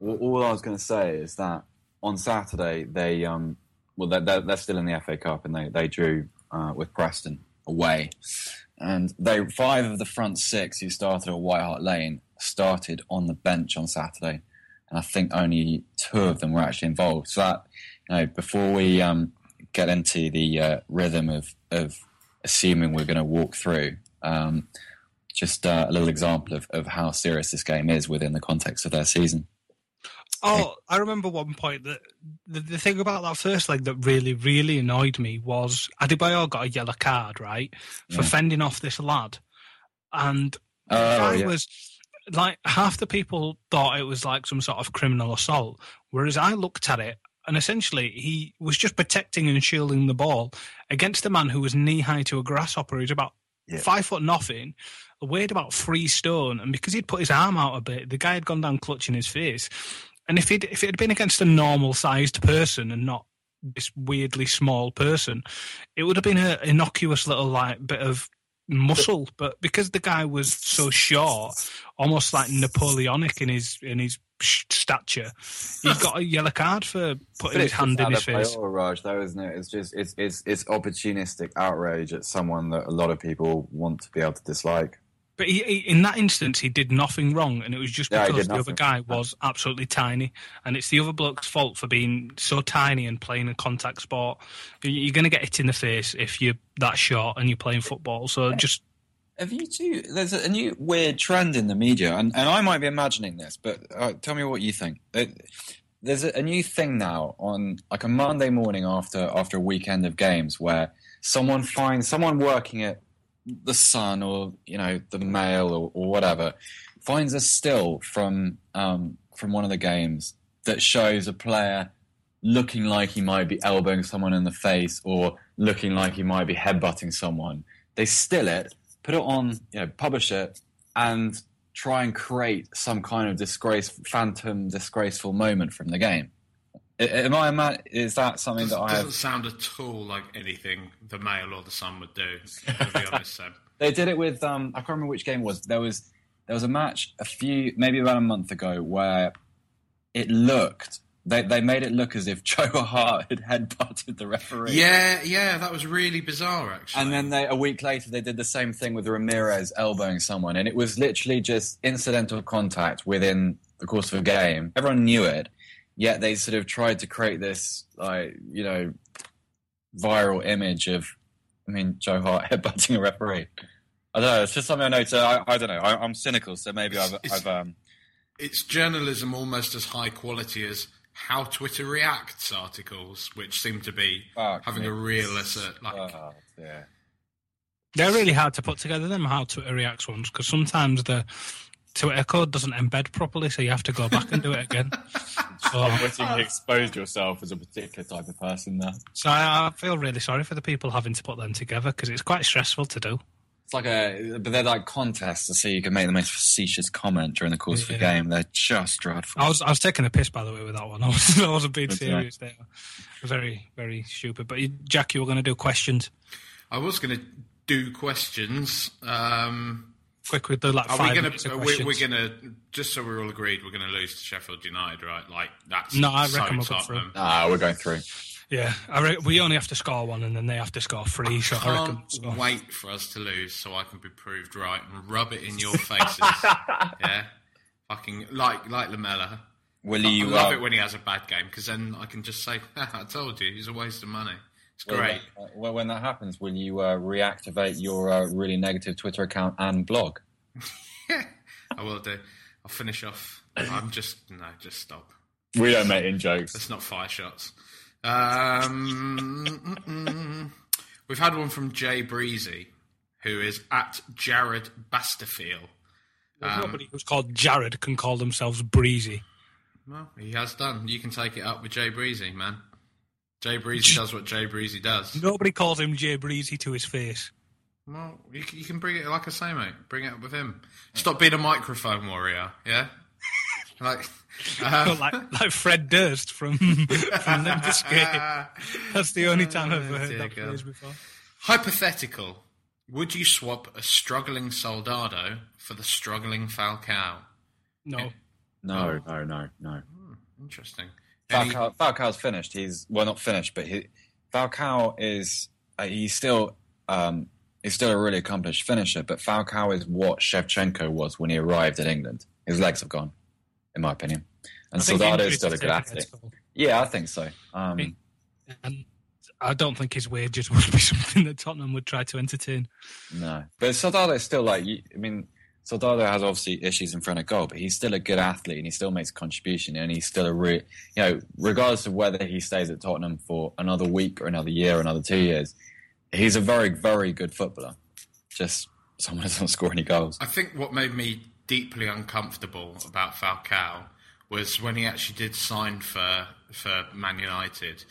All, all I was going to say is that on Saturday they um well they're, they're, they're still in the FA Cup and they they drew uh, with Preston away, and they five of the front six who started at White Hart Lane started on the bench on Saturday, and I think only two of them were actually involved. So that you know before we um get into the uh, rhythm of of assuming we're going to walk through. Um, just uh, a little example of, of how serious this game is within the context of their season. Oh, I remember one point that the, the thing about that first leg that really, really annoyed me was Adebayor got a yellow card, right, for Yeah. fending off this lad. And Oh, I yeah. was like, half the people thought it was like some sort of criminal assault, whereas I looked at it and essentially he was just protecting and shielding the ball against a man who was knee high to a grasshopper who's about Yeah. five foot nothing, weighed about three stone, and because he'd put his arm out a bit, the guy had gone down clutching his face. And if it if it had been against a normal sized person and not this weirdly small person, it would have been an innocuous little like bit of muscle. But because the guy was so short, almost like Napoleonic in his in his stature, he got a yellow card for putting his hand in his face. Raj, though, isn't it? It's just it's it's it's opportunistic outrage at someone that a lot of people want to be able to dislike. But he, he, in that instance, he did nothing wrong, and it was just because did the other guy was absolutely tiny, and it's the other bloke's fault for being so tiny and playing a contact sport. You- You're going to get hit in the face if you're that short and you're playing football. So just Have you two? There's a new weird trend in the media, and, and I might be imagining this, but uh, tell me what you think. There- There's a, a new thing now on like a Monday morning after after a weekend of games where someone finds someone working at the Sun or you know the Mail or, or whatever finds a still from um, from one of the games that shows a player looking like he might be elbowing someone in the face or looking like he might be headbutting someone. They still it, put it on, you know, publish it, and try and create some kind of disgrace, phantom, disgraceful moment from the game. I- Am I? ima- Is that something that I doesn't have? sound at all like anything the Mail or the Sun would do. To be honest, Seb. They did it with. Um, I can't remember which game it was. There was there was a match a few, maybe about a month ago, where it looked. They they made it look as if Joe Hart had headbutted the referee. Yeah, yeah, that was really bizarre, actually. And then they, a week later, they did the same thing with Ramirez elbowing someone, and it was literally just incidental contact within the course of a game. Everyone knew it, yet they sort of tried to create this, like you know, viral image of, I mean, Joe Hart headbutting a referee. I don't know. It's just something I noticed. I, I don't know. I, I'm cynical, so maybe I've, It's- I've um, it's journalism almost as high quality as how Twitter reacts articles, which seem to be Fuck having me. a real assert. Like, oh, yeah. They're really hard to put together, them how Twitter reacts ones, because sometimes the Twitter code doesn't embed properly, so you have to go back and do it again. So, Wishing you exposed yourself as a particular type of person there. so I, I feel really sorry for the people having to put them together because it's quite stressful to do. It's like a, but they're like contests to see who can make the most facetious comment during the course of the game. They're just dreadful. I was I was taking a piss by the way with that one. I was I wasn't being That's serious there. Very very stupid. But you, Jack, you were going to do questions. I was going to do questions. Um, Quick, with the like are five we going to? We're, questions. we're going to just so we're all agreed. We're going to lose to Sheffield United, right? Like that's No, I so reckon we'll go Tottenham. Ah, we're going through. Yeah, I re- we only have to score one, and then they have to score three. So I reckon. Can't so. wait for us to lose so I can be proved right and rub it in your faces. yeah, fucking like like Lamela. Will I you? love uh, it when he has a bad game because then I can just say, "I told you, he's a waste of money." It's will great. that- uh, well, when that happens, will you uh, reactivate your uh, really negative Twitter account and blog? I will do. I'll finish off. I'm just no, just stop. We don't make in jokes. Let's not fire shots. Um, we've had one from Jay Breezy, who is at Jared Basterfield. Um, Nobody who's called Jared can call themselves Breezy. Well, he has done. You can take it up with Jay Breezy, man. Jay Breezy does what Jay Breezy does. Nobody calls him Jay Breezy to his face. Well, you, you can bring it, like I say, mate. Bring it up with him. Stop being a microphone warrior, yeah? like, uh, like like Fred Durst from from Limp Bizkit. That's the only time I've ever heard dear that God. phrase before. hypothetical. Would you swap a struggling Soldado for the struggling Falcao? No, No, no, no, no. Interesting. Falcao, Falcao's finished. He's well, not finished, but he, Falcao is uh, he's still um, he's still a really accomplished finisher. But Falcao is what Shevchenko was when he arrived in England. His legs have gone, in my opinion. And Soldado is still a good athlete. Yeah, I think so. Um, And I don't think his wages would be something that Tottenham would try to entertain. No, but Soldado is still like I mean, Soldado has obviously issues in front of goal, but he's still a good athlete and he still makes a contribution, and he's still a re- you know, regardless of whether he stays at Tottenham for another week or another year or another two years, he's a very very good footballer. Just someone who doesn't score any goals. I think what made me deeply uncomfortable about Falcao was when he actually did sign for for Man United.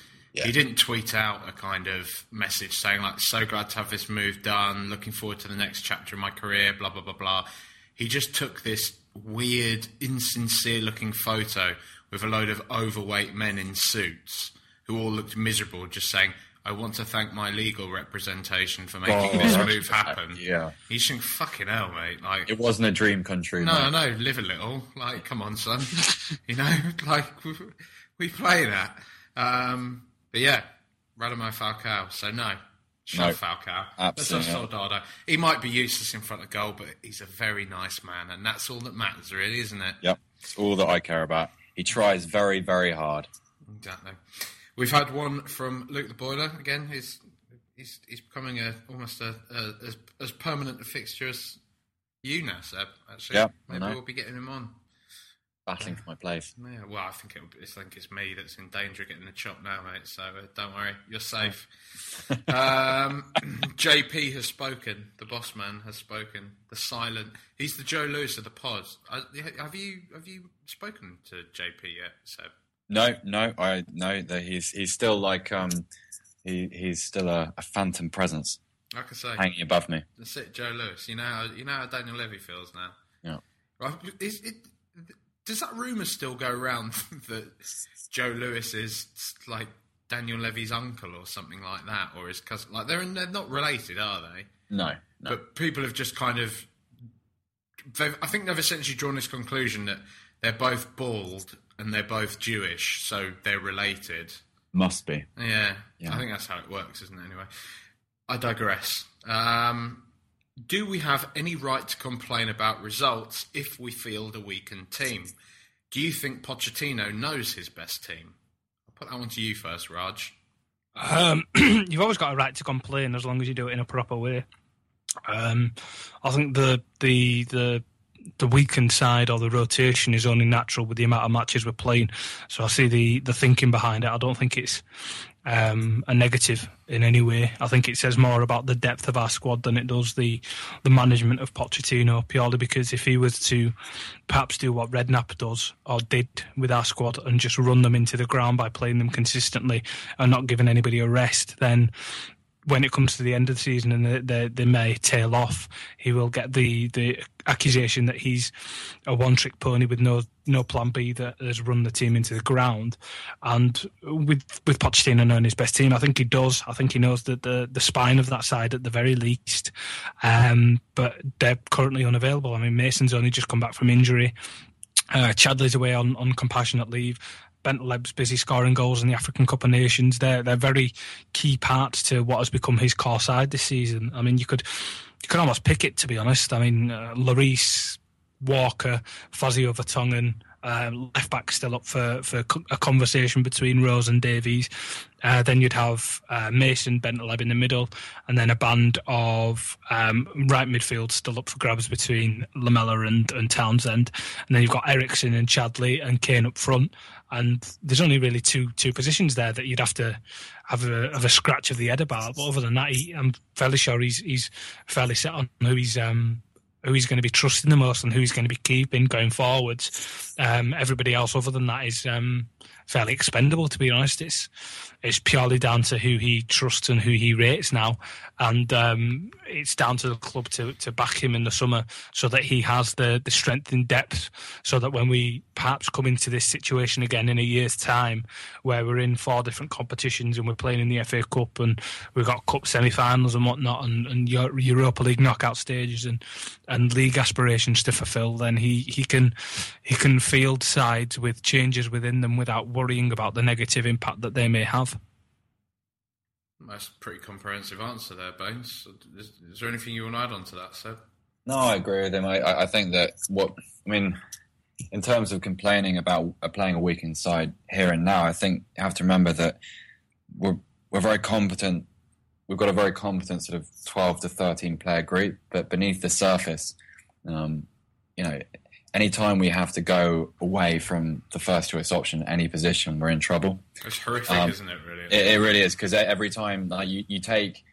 He didn't tweet out a kind of message saying like, "So glad to have this move done. Looking forward to the next chapter in my career." Blah blah blah blah. He just took this weird, insincere-looking photo with a load of overweight men in suits who all looked miserable, just saying, "I want to thank my legal representation for making Oh, this move happen." yeah. You think, "Fucking hell, mate!" Like, It wasn't a dream country. no, mate. no, live a little. Like, come on, son. you know, like we, we play that. Um, but yeah, Radamel Falcao. So no, shove No, Falcao. absolutely Let's Soldado. He might be useless in front of goal, but he's a very nice man, and that's all that matters, really, isn't it? Yep, it's all that I care about. He tries very very hard. Exactly. We've had one from Luke the Boiler again. He's he's, he's becoming a almost a, a as, as permanent a fixture as you now, Seb. Actually, Yeah, maybe we'll be getting him on. Battling for my place. Yeah, well, I think it'll I think it's me that's in danger of getting the chop now, mate. So uh, don't worry, you're safe. um, JP has spoken. The boss man has spoken. The silent. He's the Joe Lewis of the pod. Uh, have you have you spoken to JP yet, Seb? No, no, I no. That he's he's still like um, he he's still a, a phantom presence Like I say, hanging above me. that's it, Joe Lewis. You know, how, you know how Daniel Levy feels now. Yeah. Right? Is it, does that rumor still go around that Joe Lewis is like Daniel Levy's uncle or something like that, or his cousin? Like they're they're not related, are they? No, no. But people have just kind of. I think they've essentially drawn this conclusion that they're both bald and they're both Jewish, so they're related. Must be. Yeah, Yeah. I think that's how it works, isn't it? Anyway, I digress. Um, do we have any right to complain about results if we field a weakened team? Do you think Pochettino knows his best team? I'll put that one to you first, Raj. Um, you've always got a right to complain as long as you do it in a proper way. Um, I think the the the the weakened side or the rotation is only natural with the amount of matches we're playing. So I see the the thinking behind it. I don't think it's um, a negative in any way. I think it says more about the depth of our squad than it does the the management of Pochettino. Purely because if he was to perhaps do what Redknapp does or did with our squad and just run them into the ground by playing them consistently and not giving anybody a rest, then when it comes to the end of the season and they, they, may tail off, he will get the, the accusation that he's a one trick pony with no no plan B that has run the team into the ground. And with with Pochettino knowing his best team, I think he does. I think he knows that the the spine of that side at the very least. Um, but they're currently unavailable. I mean, Mason's only just come back from injury. Uh, Chadli's away on, on compassionate leave. Bentaleb's busy scoring goals in the African Cup of Nations. They're they're very key parts to what has become his core side this season. I mean, you could you could almost pick it to be honest. I mean, uh, Lloris, Walker, Fazio Vertonghen, um, left back still up for, for a conversation between Rose and Davies. Uh, then you'd have uh, Mason, Bentaleb in the middle, and then a band of um, right midfield still up for grabs between Lamela and, and Townsend. And then you've got Eriksen and Chadli and Kane up front. And there's only really two two positions there that you'd have to have a, have a scratch of the head about. But other than that, he, I'm fairly sure he's he's fairly set on who he's um, who he's going to be trusting the most and who he's going to be keeping going forwards. Um, everybody else other than that is um, fairly expendable, to be honest. It's it's purely down to who he trusts and who he rates now, and um, it's down to the club to, to back him in the summer so that he has the, the strength and depth, so that when we perhaps come into this situation again in a year's time, where we're in four different competitions and we're playing in the FA Cup and we've got cup semi-finals and whatnot, and, and Europa League knockout stages and and league aspirations to fulfil, then he, he can he can field sides with changes within them without worrying about the negative impact that they may have. That's a pretty comprehensive answer there, Baines. Is, is there anything you want to add on to that, Seb? No, I agree with him. I, I I think that what I mean, in terms of complaining about playing a weakened side here and now, I think you have to remember that we're we're very competent. We've got a very competent sort of twelve to thirteen player group, but beneath the surface, um, you know, any time we have to go away from the first choice option, any position, we're in trouble. It's horrific, Um, isn't it? Really. It, it really is because every time like, you, you take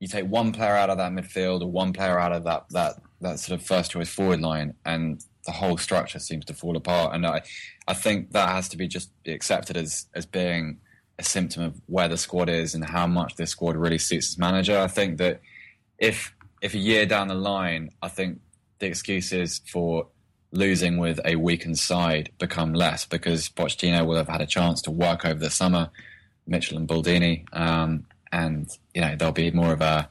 you take one player out of that midfield or one player out of that that that sort of first choice forward line, and the whole structure seems to fall apart. And I I think that has to be just accepted as as being a symptom of where the squad is and how much this squad really suits its manager. I think that if if a year down the line, I think the excuses for losing with a weakened side become less because Pochettino will have had a chance to work over the summer, Mitchell and Baldini, um, and you know there'll be more of a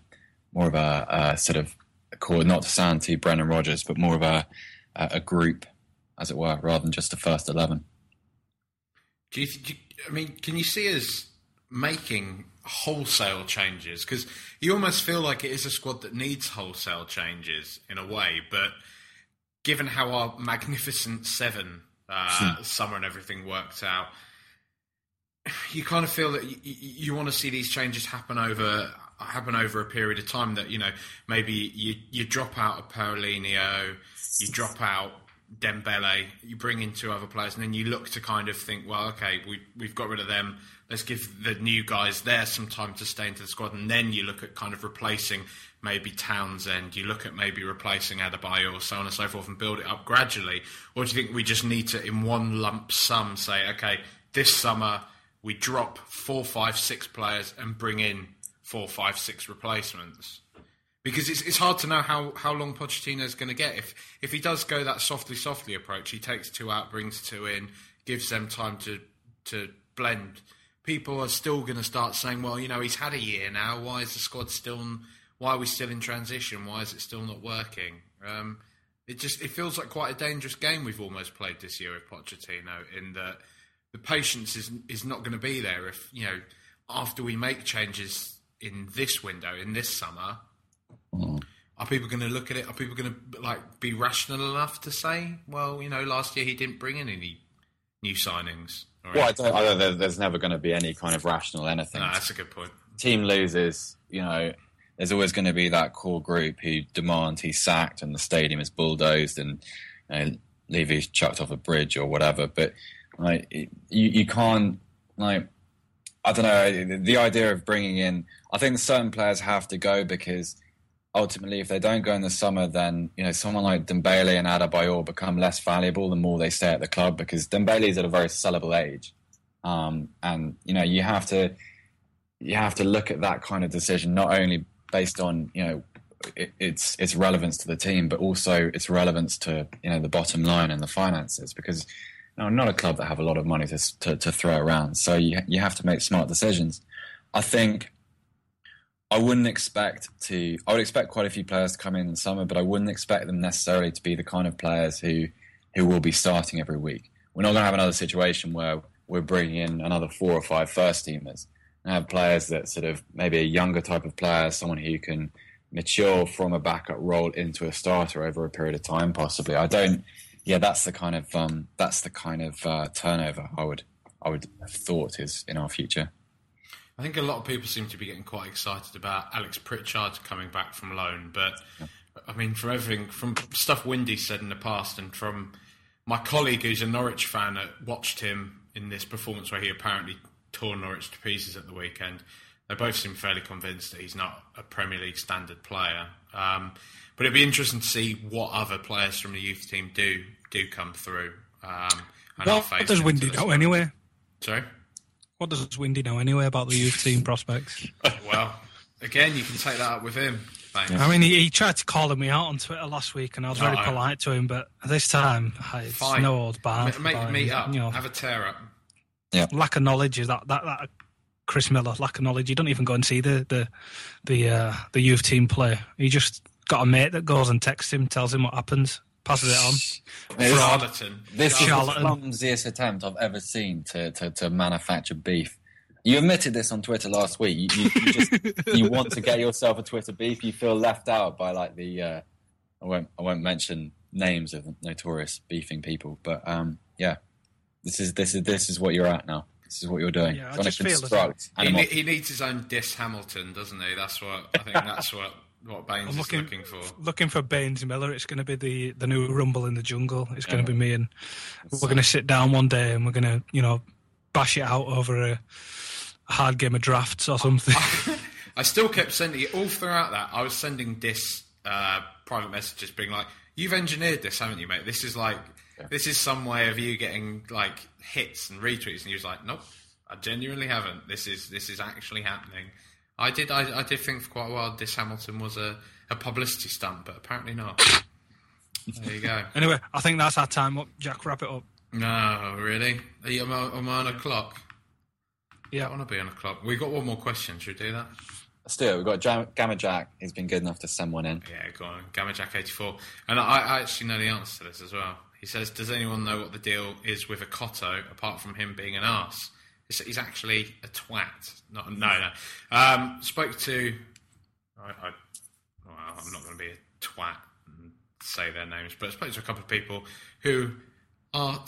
more of a, a sort of core, not to sound too Brendan Rodgers, but more of a a group, as it were, rather than just a first eleven. Do you, do you- I mean, can you see us making wholesale changes? Because you almost feel like it is a squad that needs wholesale changes in a way, but given how our magnificent seven uh, summer and everything worked out, you kind of feel that you, you want to see these changes happen over happen over a period of time. That you know maybe you you drop out of Paulinho, you drop out Dembele, you bring in two other players, and then you look to kind of think, well, okay, we we've got rid of them. Let's give the new guys there some time to stay into the squad, and then you look at kind of replacing maybe Townsend. You look at maybe replacing Adebayor, or so on and so forth, and build it up gradually. Or do you think we just need to, in one lump sum, say, okay, this summer we drop four, five, six players and bring in four, five, six replacements? because it's it's hard to know how, how long Pochettino is going to get. If if he does go that softly softly approach, he takes two out, brings two in, gives them time to to blend. People are still going to start saying, well, you know, he's had a year now. Why is the squad still? Why are we still in transition? Why is it still not working? Um, it just it feels like quite a dangerous game we've almost played this year with Pochettino. In that the patience is is not going to be there if you know after we make changes in this window in this summer are people going to look at it? Are people going to like be rational enough to say, well, you know, last year he didn't bring in any new signings? or Well, I don't, I don't, there's never going to be any kind of rational anything. No, that's a good point. Team loses, you know, there's always going to be that core group who demand he's sacked and the stadium is bulldozed and you know, Levy's chucked off a bridge or whatever. But like, you, you can't like. I don't know. The idea of bringing in, I think certain players have to go because ultimately, if they don't go in the summer, then you know someone like Dembele and Adebayor become less valuable the more they stay at the club because Dembele's at a very sellable age, um, and you know you have to you have to look at that kind of decision not only based on you know it, its its relevance to the team, but also its relevance to you know the bottom line and the finances because. No, not a club that have a lot of money to, to, to throw around. So you you have to make smart decisions. I think I wouldn't expect to. I would expect quite a few players to come in in summer, but I wouldn't expect them necessarily to be the kind of players who who will be starting every week. We're not going to have another situation where we're bringing in another four or five first teamers have players that sort of maybe a younger type of player, someone who can mature from a backup role into a starter over a period of time, possibly. I don't. Yeah, that's the kind of um, that's the kind of uh, turnover I would I would have thought is in our future. I think a lot of people seem to be getting quite excited about Alex Pritchard coming back from loan, but I mean, from everything, from stuff Windy said in the past, and from my colleague who's a Norwich fan that watched him in this performance where he apparently tore Norwich to pieces at the weekend, they both seem fairly convinced that he's not a Premier League standard player. Um, but it'd be interesting to see what other players from the youth team do do come through. Um, and are What does Windy know anyway? Sorry. What does Windy know anyway about the youth team prospects? Well, again, you can take that up with him. Thanks. I mean, he, he tried to call me out on Twitter last week, and I was very Uh-oh. polite to him. But this time, I- it's Fine. no old barred. Ma- make meet up. You know, Have a tear up. Lack of knowledge is that that that Chris Miller lack of knowledge. You don't even go and see the the the uh, the youth team play. He just got a mate that goes and texts him, tells him what happens, passes it on. Charlatan. This is the clumsiest attempt I've ever seen to, to, to manufacture beef. You admitted this on Twitter last week. You, you, you just you want to get yourself a Twitter beef. You feel left out by like the uh, I won't I won't mention names of notorious beefing people, but um, yeah, this is this is this is what you're at now. This is what you're doing. Yeah, I just feel as He, ne- he needs his own Dis Hamilton, doesn't he? That's what I think. That's what what Baines I'm is looking, looking for. looking for Baines Miller. It's going to be the, the new Rumble in the Jungle. It's going to be me, and we're going to sit down one day and we're going to, you know, bash it out over a, a hard game of drafts or something. I still kept sending it all throughout that. I was sending Dis uh, private messages, being like, "You've engineered this, haven't you, mate? This is like, this is some way of you getting like hits and retweets." And he was like, "Nope, I genuinely haven't. This is this is actually happening." I did. I, I did think for quite a while this Hamilton was a, a publicity stunt, but apparently not. there you go. anyway, I think that's our time up. Jack, wrap it up. No, really? Are you, am, I, am I on a clock? Yeah. I want to be on a clock. We got one more question. Should we do that? Let's do it. We've got Jam- Gamma Jack. He's been good enough to send one in. Yeah, go on. Gamma Jack 84. And I, I actually know the answer to this as well. He says, Does anyone know what the deal is with Ekotto apart from him being an arse? He's, he's actually a twat. Not, no, no. Um, spoke to. I, I, well, I'm not going to be a twat and say their names, but I spoke to a couple of people who are,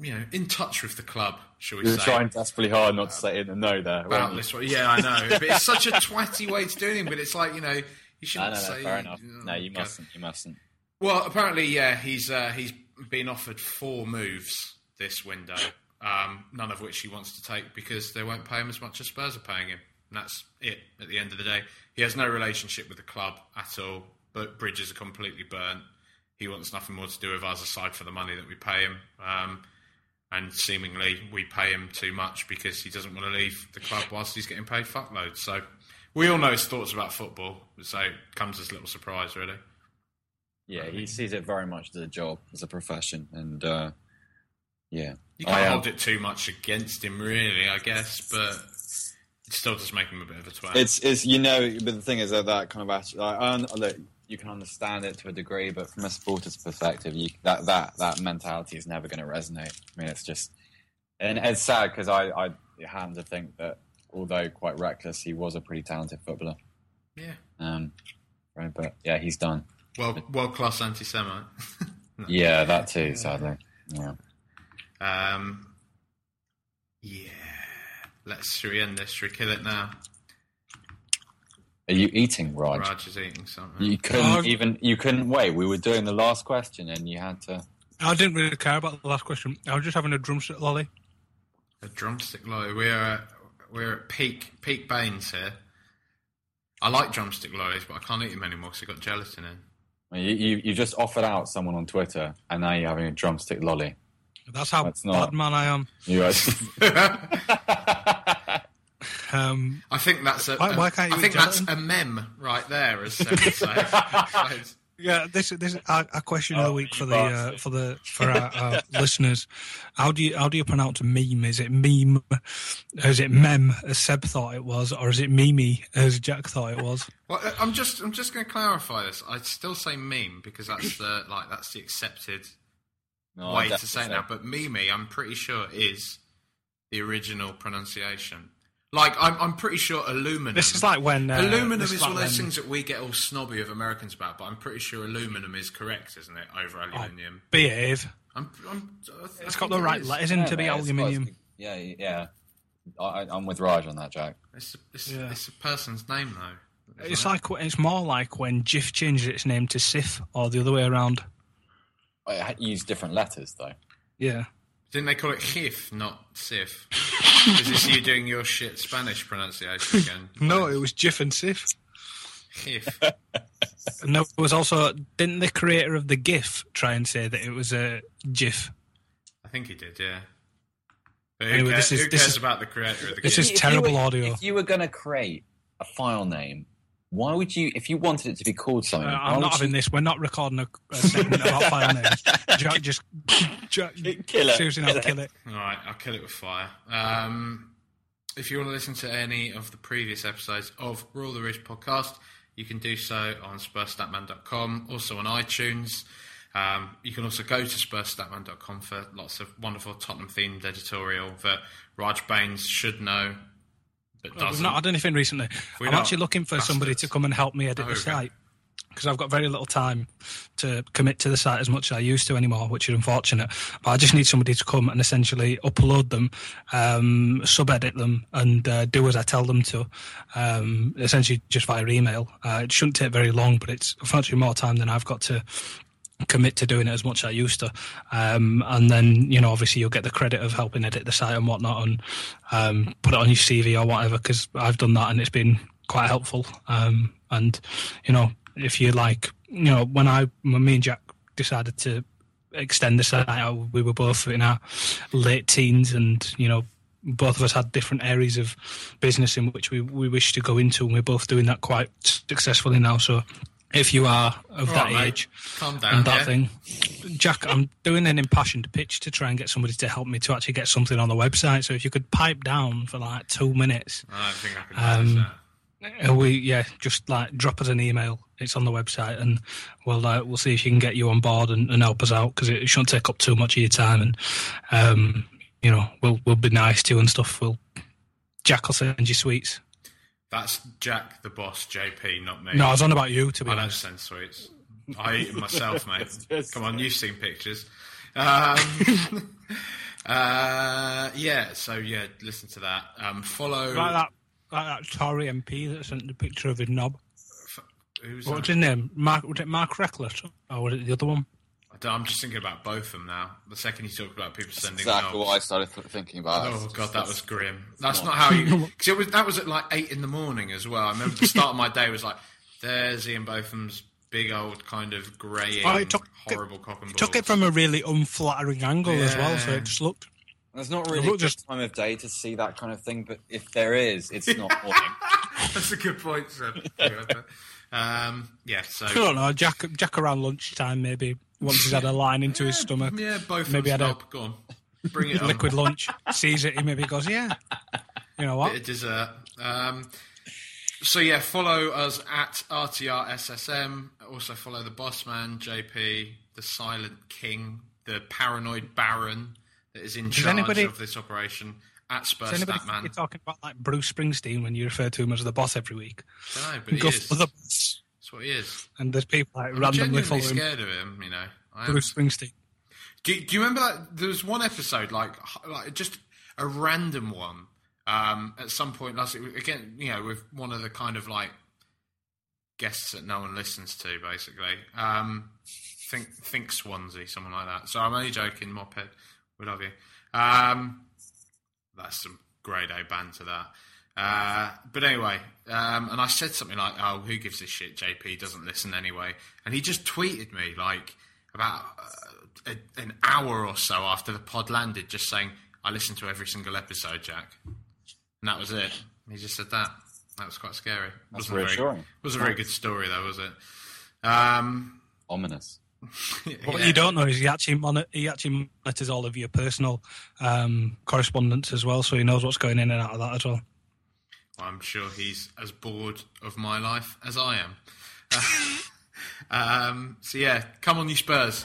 you know, in touch with the club, shall we You're say. trying desperately hard not to say in the no there. about this one. Yeah, I know. but it's such a twatty way to do it, but it's like, you know, you shouldn't no, no, say. fair enough. No, you mustn't. You mustn't. Well, apparently, yeah, he's uh, he's been offered four moves this window, um, none of which he wants to take because they won't pay him as much as Spurs are paying him. And that's it. At the end of the day, he has no relationship with the club at all. But bridges are completely burnt. He wants nothing more to do with us aside for the money that we pay him. Um, and seemingly, we pay him too much because he doesn't want to leave the club whilst he's getting paid fuckloads. So We all know his thoughts about football, so it comes as a little surprise, really. Yeah, he sees it very much as a job, as a profession, and uh, yeah, You can't I, hold it too much against him, really, I guess, but it still does make him a bit of a twat. It's it's you know, but the thing is that that kind of attitude. Like, look, you can understand it to a degree, but from a supporter's perspective, you, that that that mentality is never going to resonate. I mean, it's just, and it's sad because I I happen to think that although quite reckless, he was a pretty talented footballer. yeah. Um, right, but yeah, he's done. Well, world class anti Semite. Yeah, that too. Sadly, yeah. um, yeah. Let's should we end this? Should we kill it now? Are you eating, Raj? Raj is eating something. You couldn't Oh. even. You couldn't wait. We were doing the last question, and you had to. I didn't really care about the last question. I was just having a drumstick lolly. A drumstick lolly. We're at, we're at peak peak Baines here. I like drumstick lollies, but I can't eat them anymore because they've got gelatin in. You, you you just offered out someone on Twitter, and now you're having a drumstick lolly. That's how That's not- bad man I am. You are. Um, I think that's a. Why- why can't you I think that's a mem right there, as Seb would say. Yeah, this this is a, a question of Oh, the week for the uh, for the for our, our listeners. How do you how do you pronounce meme? Is it meme? Is it mem as Seb thought it was, or is it mimi as Jack thought it was? well, uh, I'm just I'm just going to clarify this. I still say meme because that's the like that's the accepted No, way to say it now. But mimi, I'm pretty sure is the original pronunciation. Like I'm I'm pretty sure aluminum. This is like when uh, aluminum this is like one of those when- things that we get all snobby of Americans about, but I'm pretty sure aluminum is correct, isn't it, over aluminium? Behave. I'm, I'm, I th- It's got the it right is. letters in to be mate, aluminium. Yeah, yeah. I, I'm with Raj on that, Jack. It's, a- it's, Yeah. it's a person's name though. It's it? like it's more like when Jif changes its name to Cif, or the other way around. I had- use different letters though. Yeah. Didn't they call it Hif, not Cif? is this you doing your shit Spanish pronunciation again? No, it was Jif and Cif. Hif. And there was also didn't the creator of the GIF try and say that it was a GIF? I think he did, yeah. But who, Anyway, cares, this is- who this cares is- about the creator of the this game? is If you terrible were- audio. If you were going to create a file name, why would you? If you wanted it to be called Uh, something, why I'm not having you- this. We're not recording a, a segment about file names. Jack, just Jack, Kill it. seriously, no, Kill it. kill it. All right, I'll kill it with fire. Um, if you want to listen to any of the previous episodes of Rule the Ridge podcast, you can do so on SpursStatman.com, also on iTunes. Um, you can also go to SpursStatman.com for lots of wonderful Tottenham themed editorial that Raj Baines should know We've doesn't. not had anything recently. I'm not actually looking for somebody to come and help me edit Oh, the okay. site because I've got very little time to commit to the site as much as I used to anymore, which is unfortunate. But I just need somebody to come and essentially upload them, um, sub-edit them, and uh, do as I tell them to. Um, essentially, just via email. Uh, it shouldn't take very long, but it's unfortunately more time than I've got to commit to doing it as much as I used to. Um, and then, you know, obviously you'll get the credit of helping edit the site and whatnot and um, put it on your CV or whatever, because I've done that and it's been quite helpful. Um, and, you know, if you like, you know, when I, when me and Jack decided to extend the site we were both in our late teens and, you know, both of us had different areas of business in which we, we wish to go into, and we're both doing that quite successfully now. So, if you are of All that right, age, down, and that yeah? thing. Jack, I'm doing an impassioned pitch to try and get somebody to help me to actually get something on the website. So if you could pipe down for like two minutes, I think I can Um, that. uh, we yeah, just like drop us an email. It's on the website, and we'll uh, we'll see if you can get you on board and, and help us out because it shouldn't take up too much of your time. And um, you know, we'll we'll be nice to you and stuff. We'll Jack will send you sweets. That's Jack the boss, JP, not me. No, I was on about you to be I don't send sweets. I eat them myself, mate. Just- Come on, you've seen pictures. Um, uh, yeah, so yeah, listen to that. Um, follow. Like that, like that Tory MP that sent the picture of his knob. Who's What that? was his name? Mark was it Mark Reckless or was it the other one? I don't- I'm just thinking about both of them now. The second you talk about people sending exactly knobs. what I started th- thinking about. Oh god, that was grim. That's not how you. Because it was that was at like eight in the morning as well. I remember the start of my day was like, "There's Ian Botham's big old kind of greying, Oh, it took it- horrible cock and balls." Took it from a really unflattering angle as well, so it just looked. There's not really a just- time of day to see that kind of thing, but if there is, it's not morning. That's a good point, Seb. um, yeah, so I don't know. Jack, Jack around lunchtime, maybe once he's had a line into his stomach. yeah, both maybe had a. Go on, bring it on. liquid lunch, sees it, he maybe goes, yeah. You know what? bit of dessert. Um, so yeah, follow us at RTRSSM. Also follow the boss man JP, the Silent King, the paranoid Baron that is in Does charge anybody- of this operation. At Spurs Does anybody Statman. you're talking about like Bruce Springsteen when you refer to him as the boss every week? I know, but He is. the boss, That's what he is. and there's people like I'm randomly genuinely follow him. scared of him. You know. Bruce Springsteen. Do, do you remember that there was one episode like like just a random one um, at some point last again you know with one of the kind of like guests that no one listens to basically um, think think Swansea someone like that so I'm only joking Moped we love you um, that's some grade A banter that uh, but anyway, um, and I said something like, "Oh, who gives a shit? JP doesn't listen anyway." And he just tweeted me like about uh, a, an hour or so after the pod landed, just saying, "I listen to every single episode, Jack," and that was it. He just said that. That was quite scary. That's wasn't a very, reassuring. wasn't a very good story, though, was it? Um, Ominous. What you don't know is he actually mon- he actually monitors all of your personal um, correspondence as well, so he knows what's going in and out of that as well. I'm sure he's as bored of my life as I am. um, so yeah, come on, you Spurs.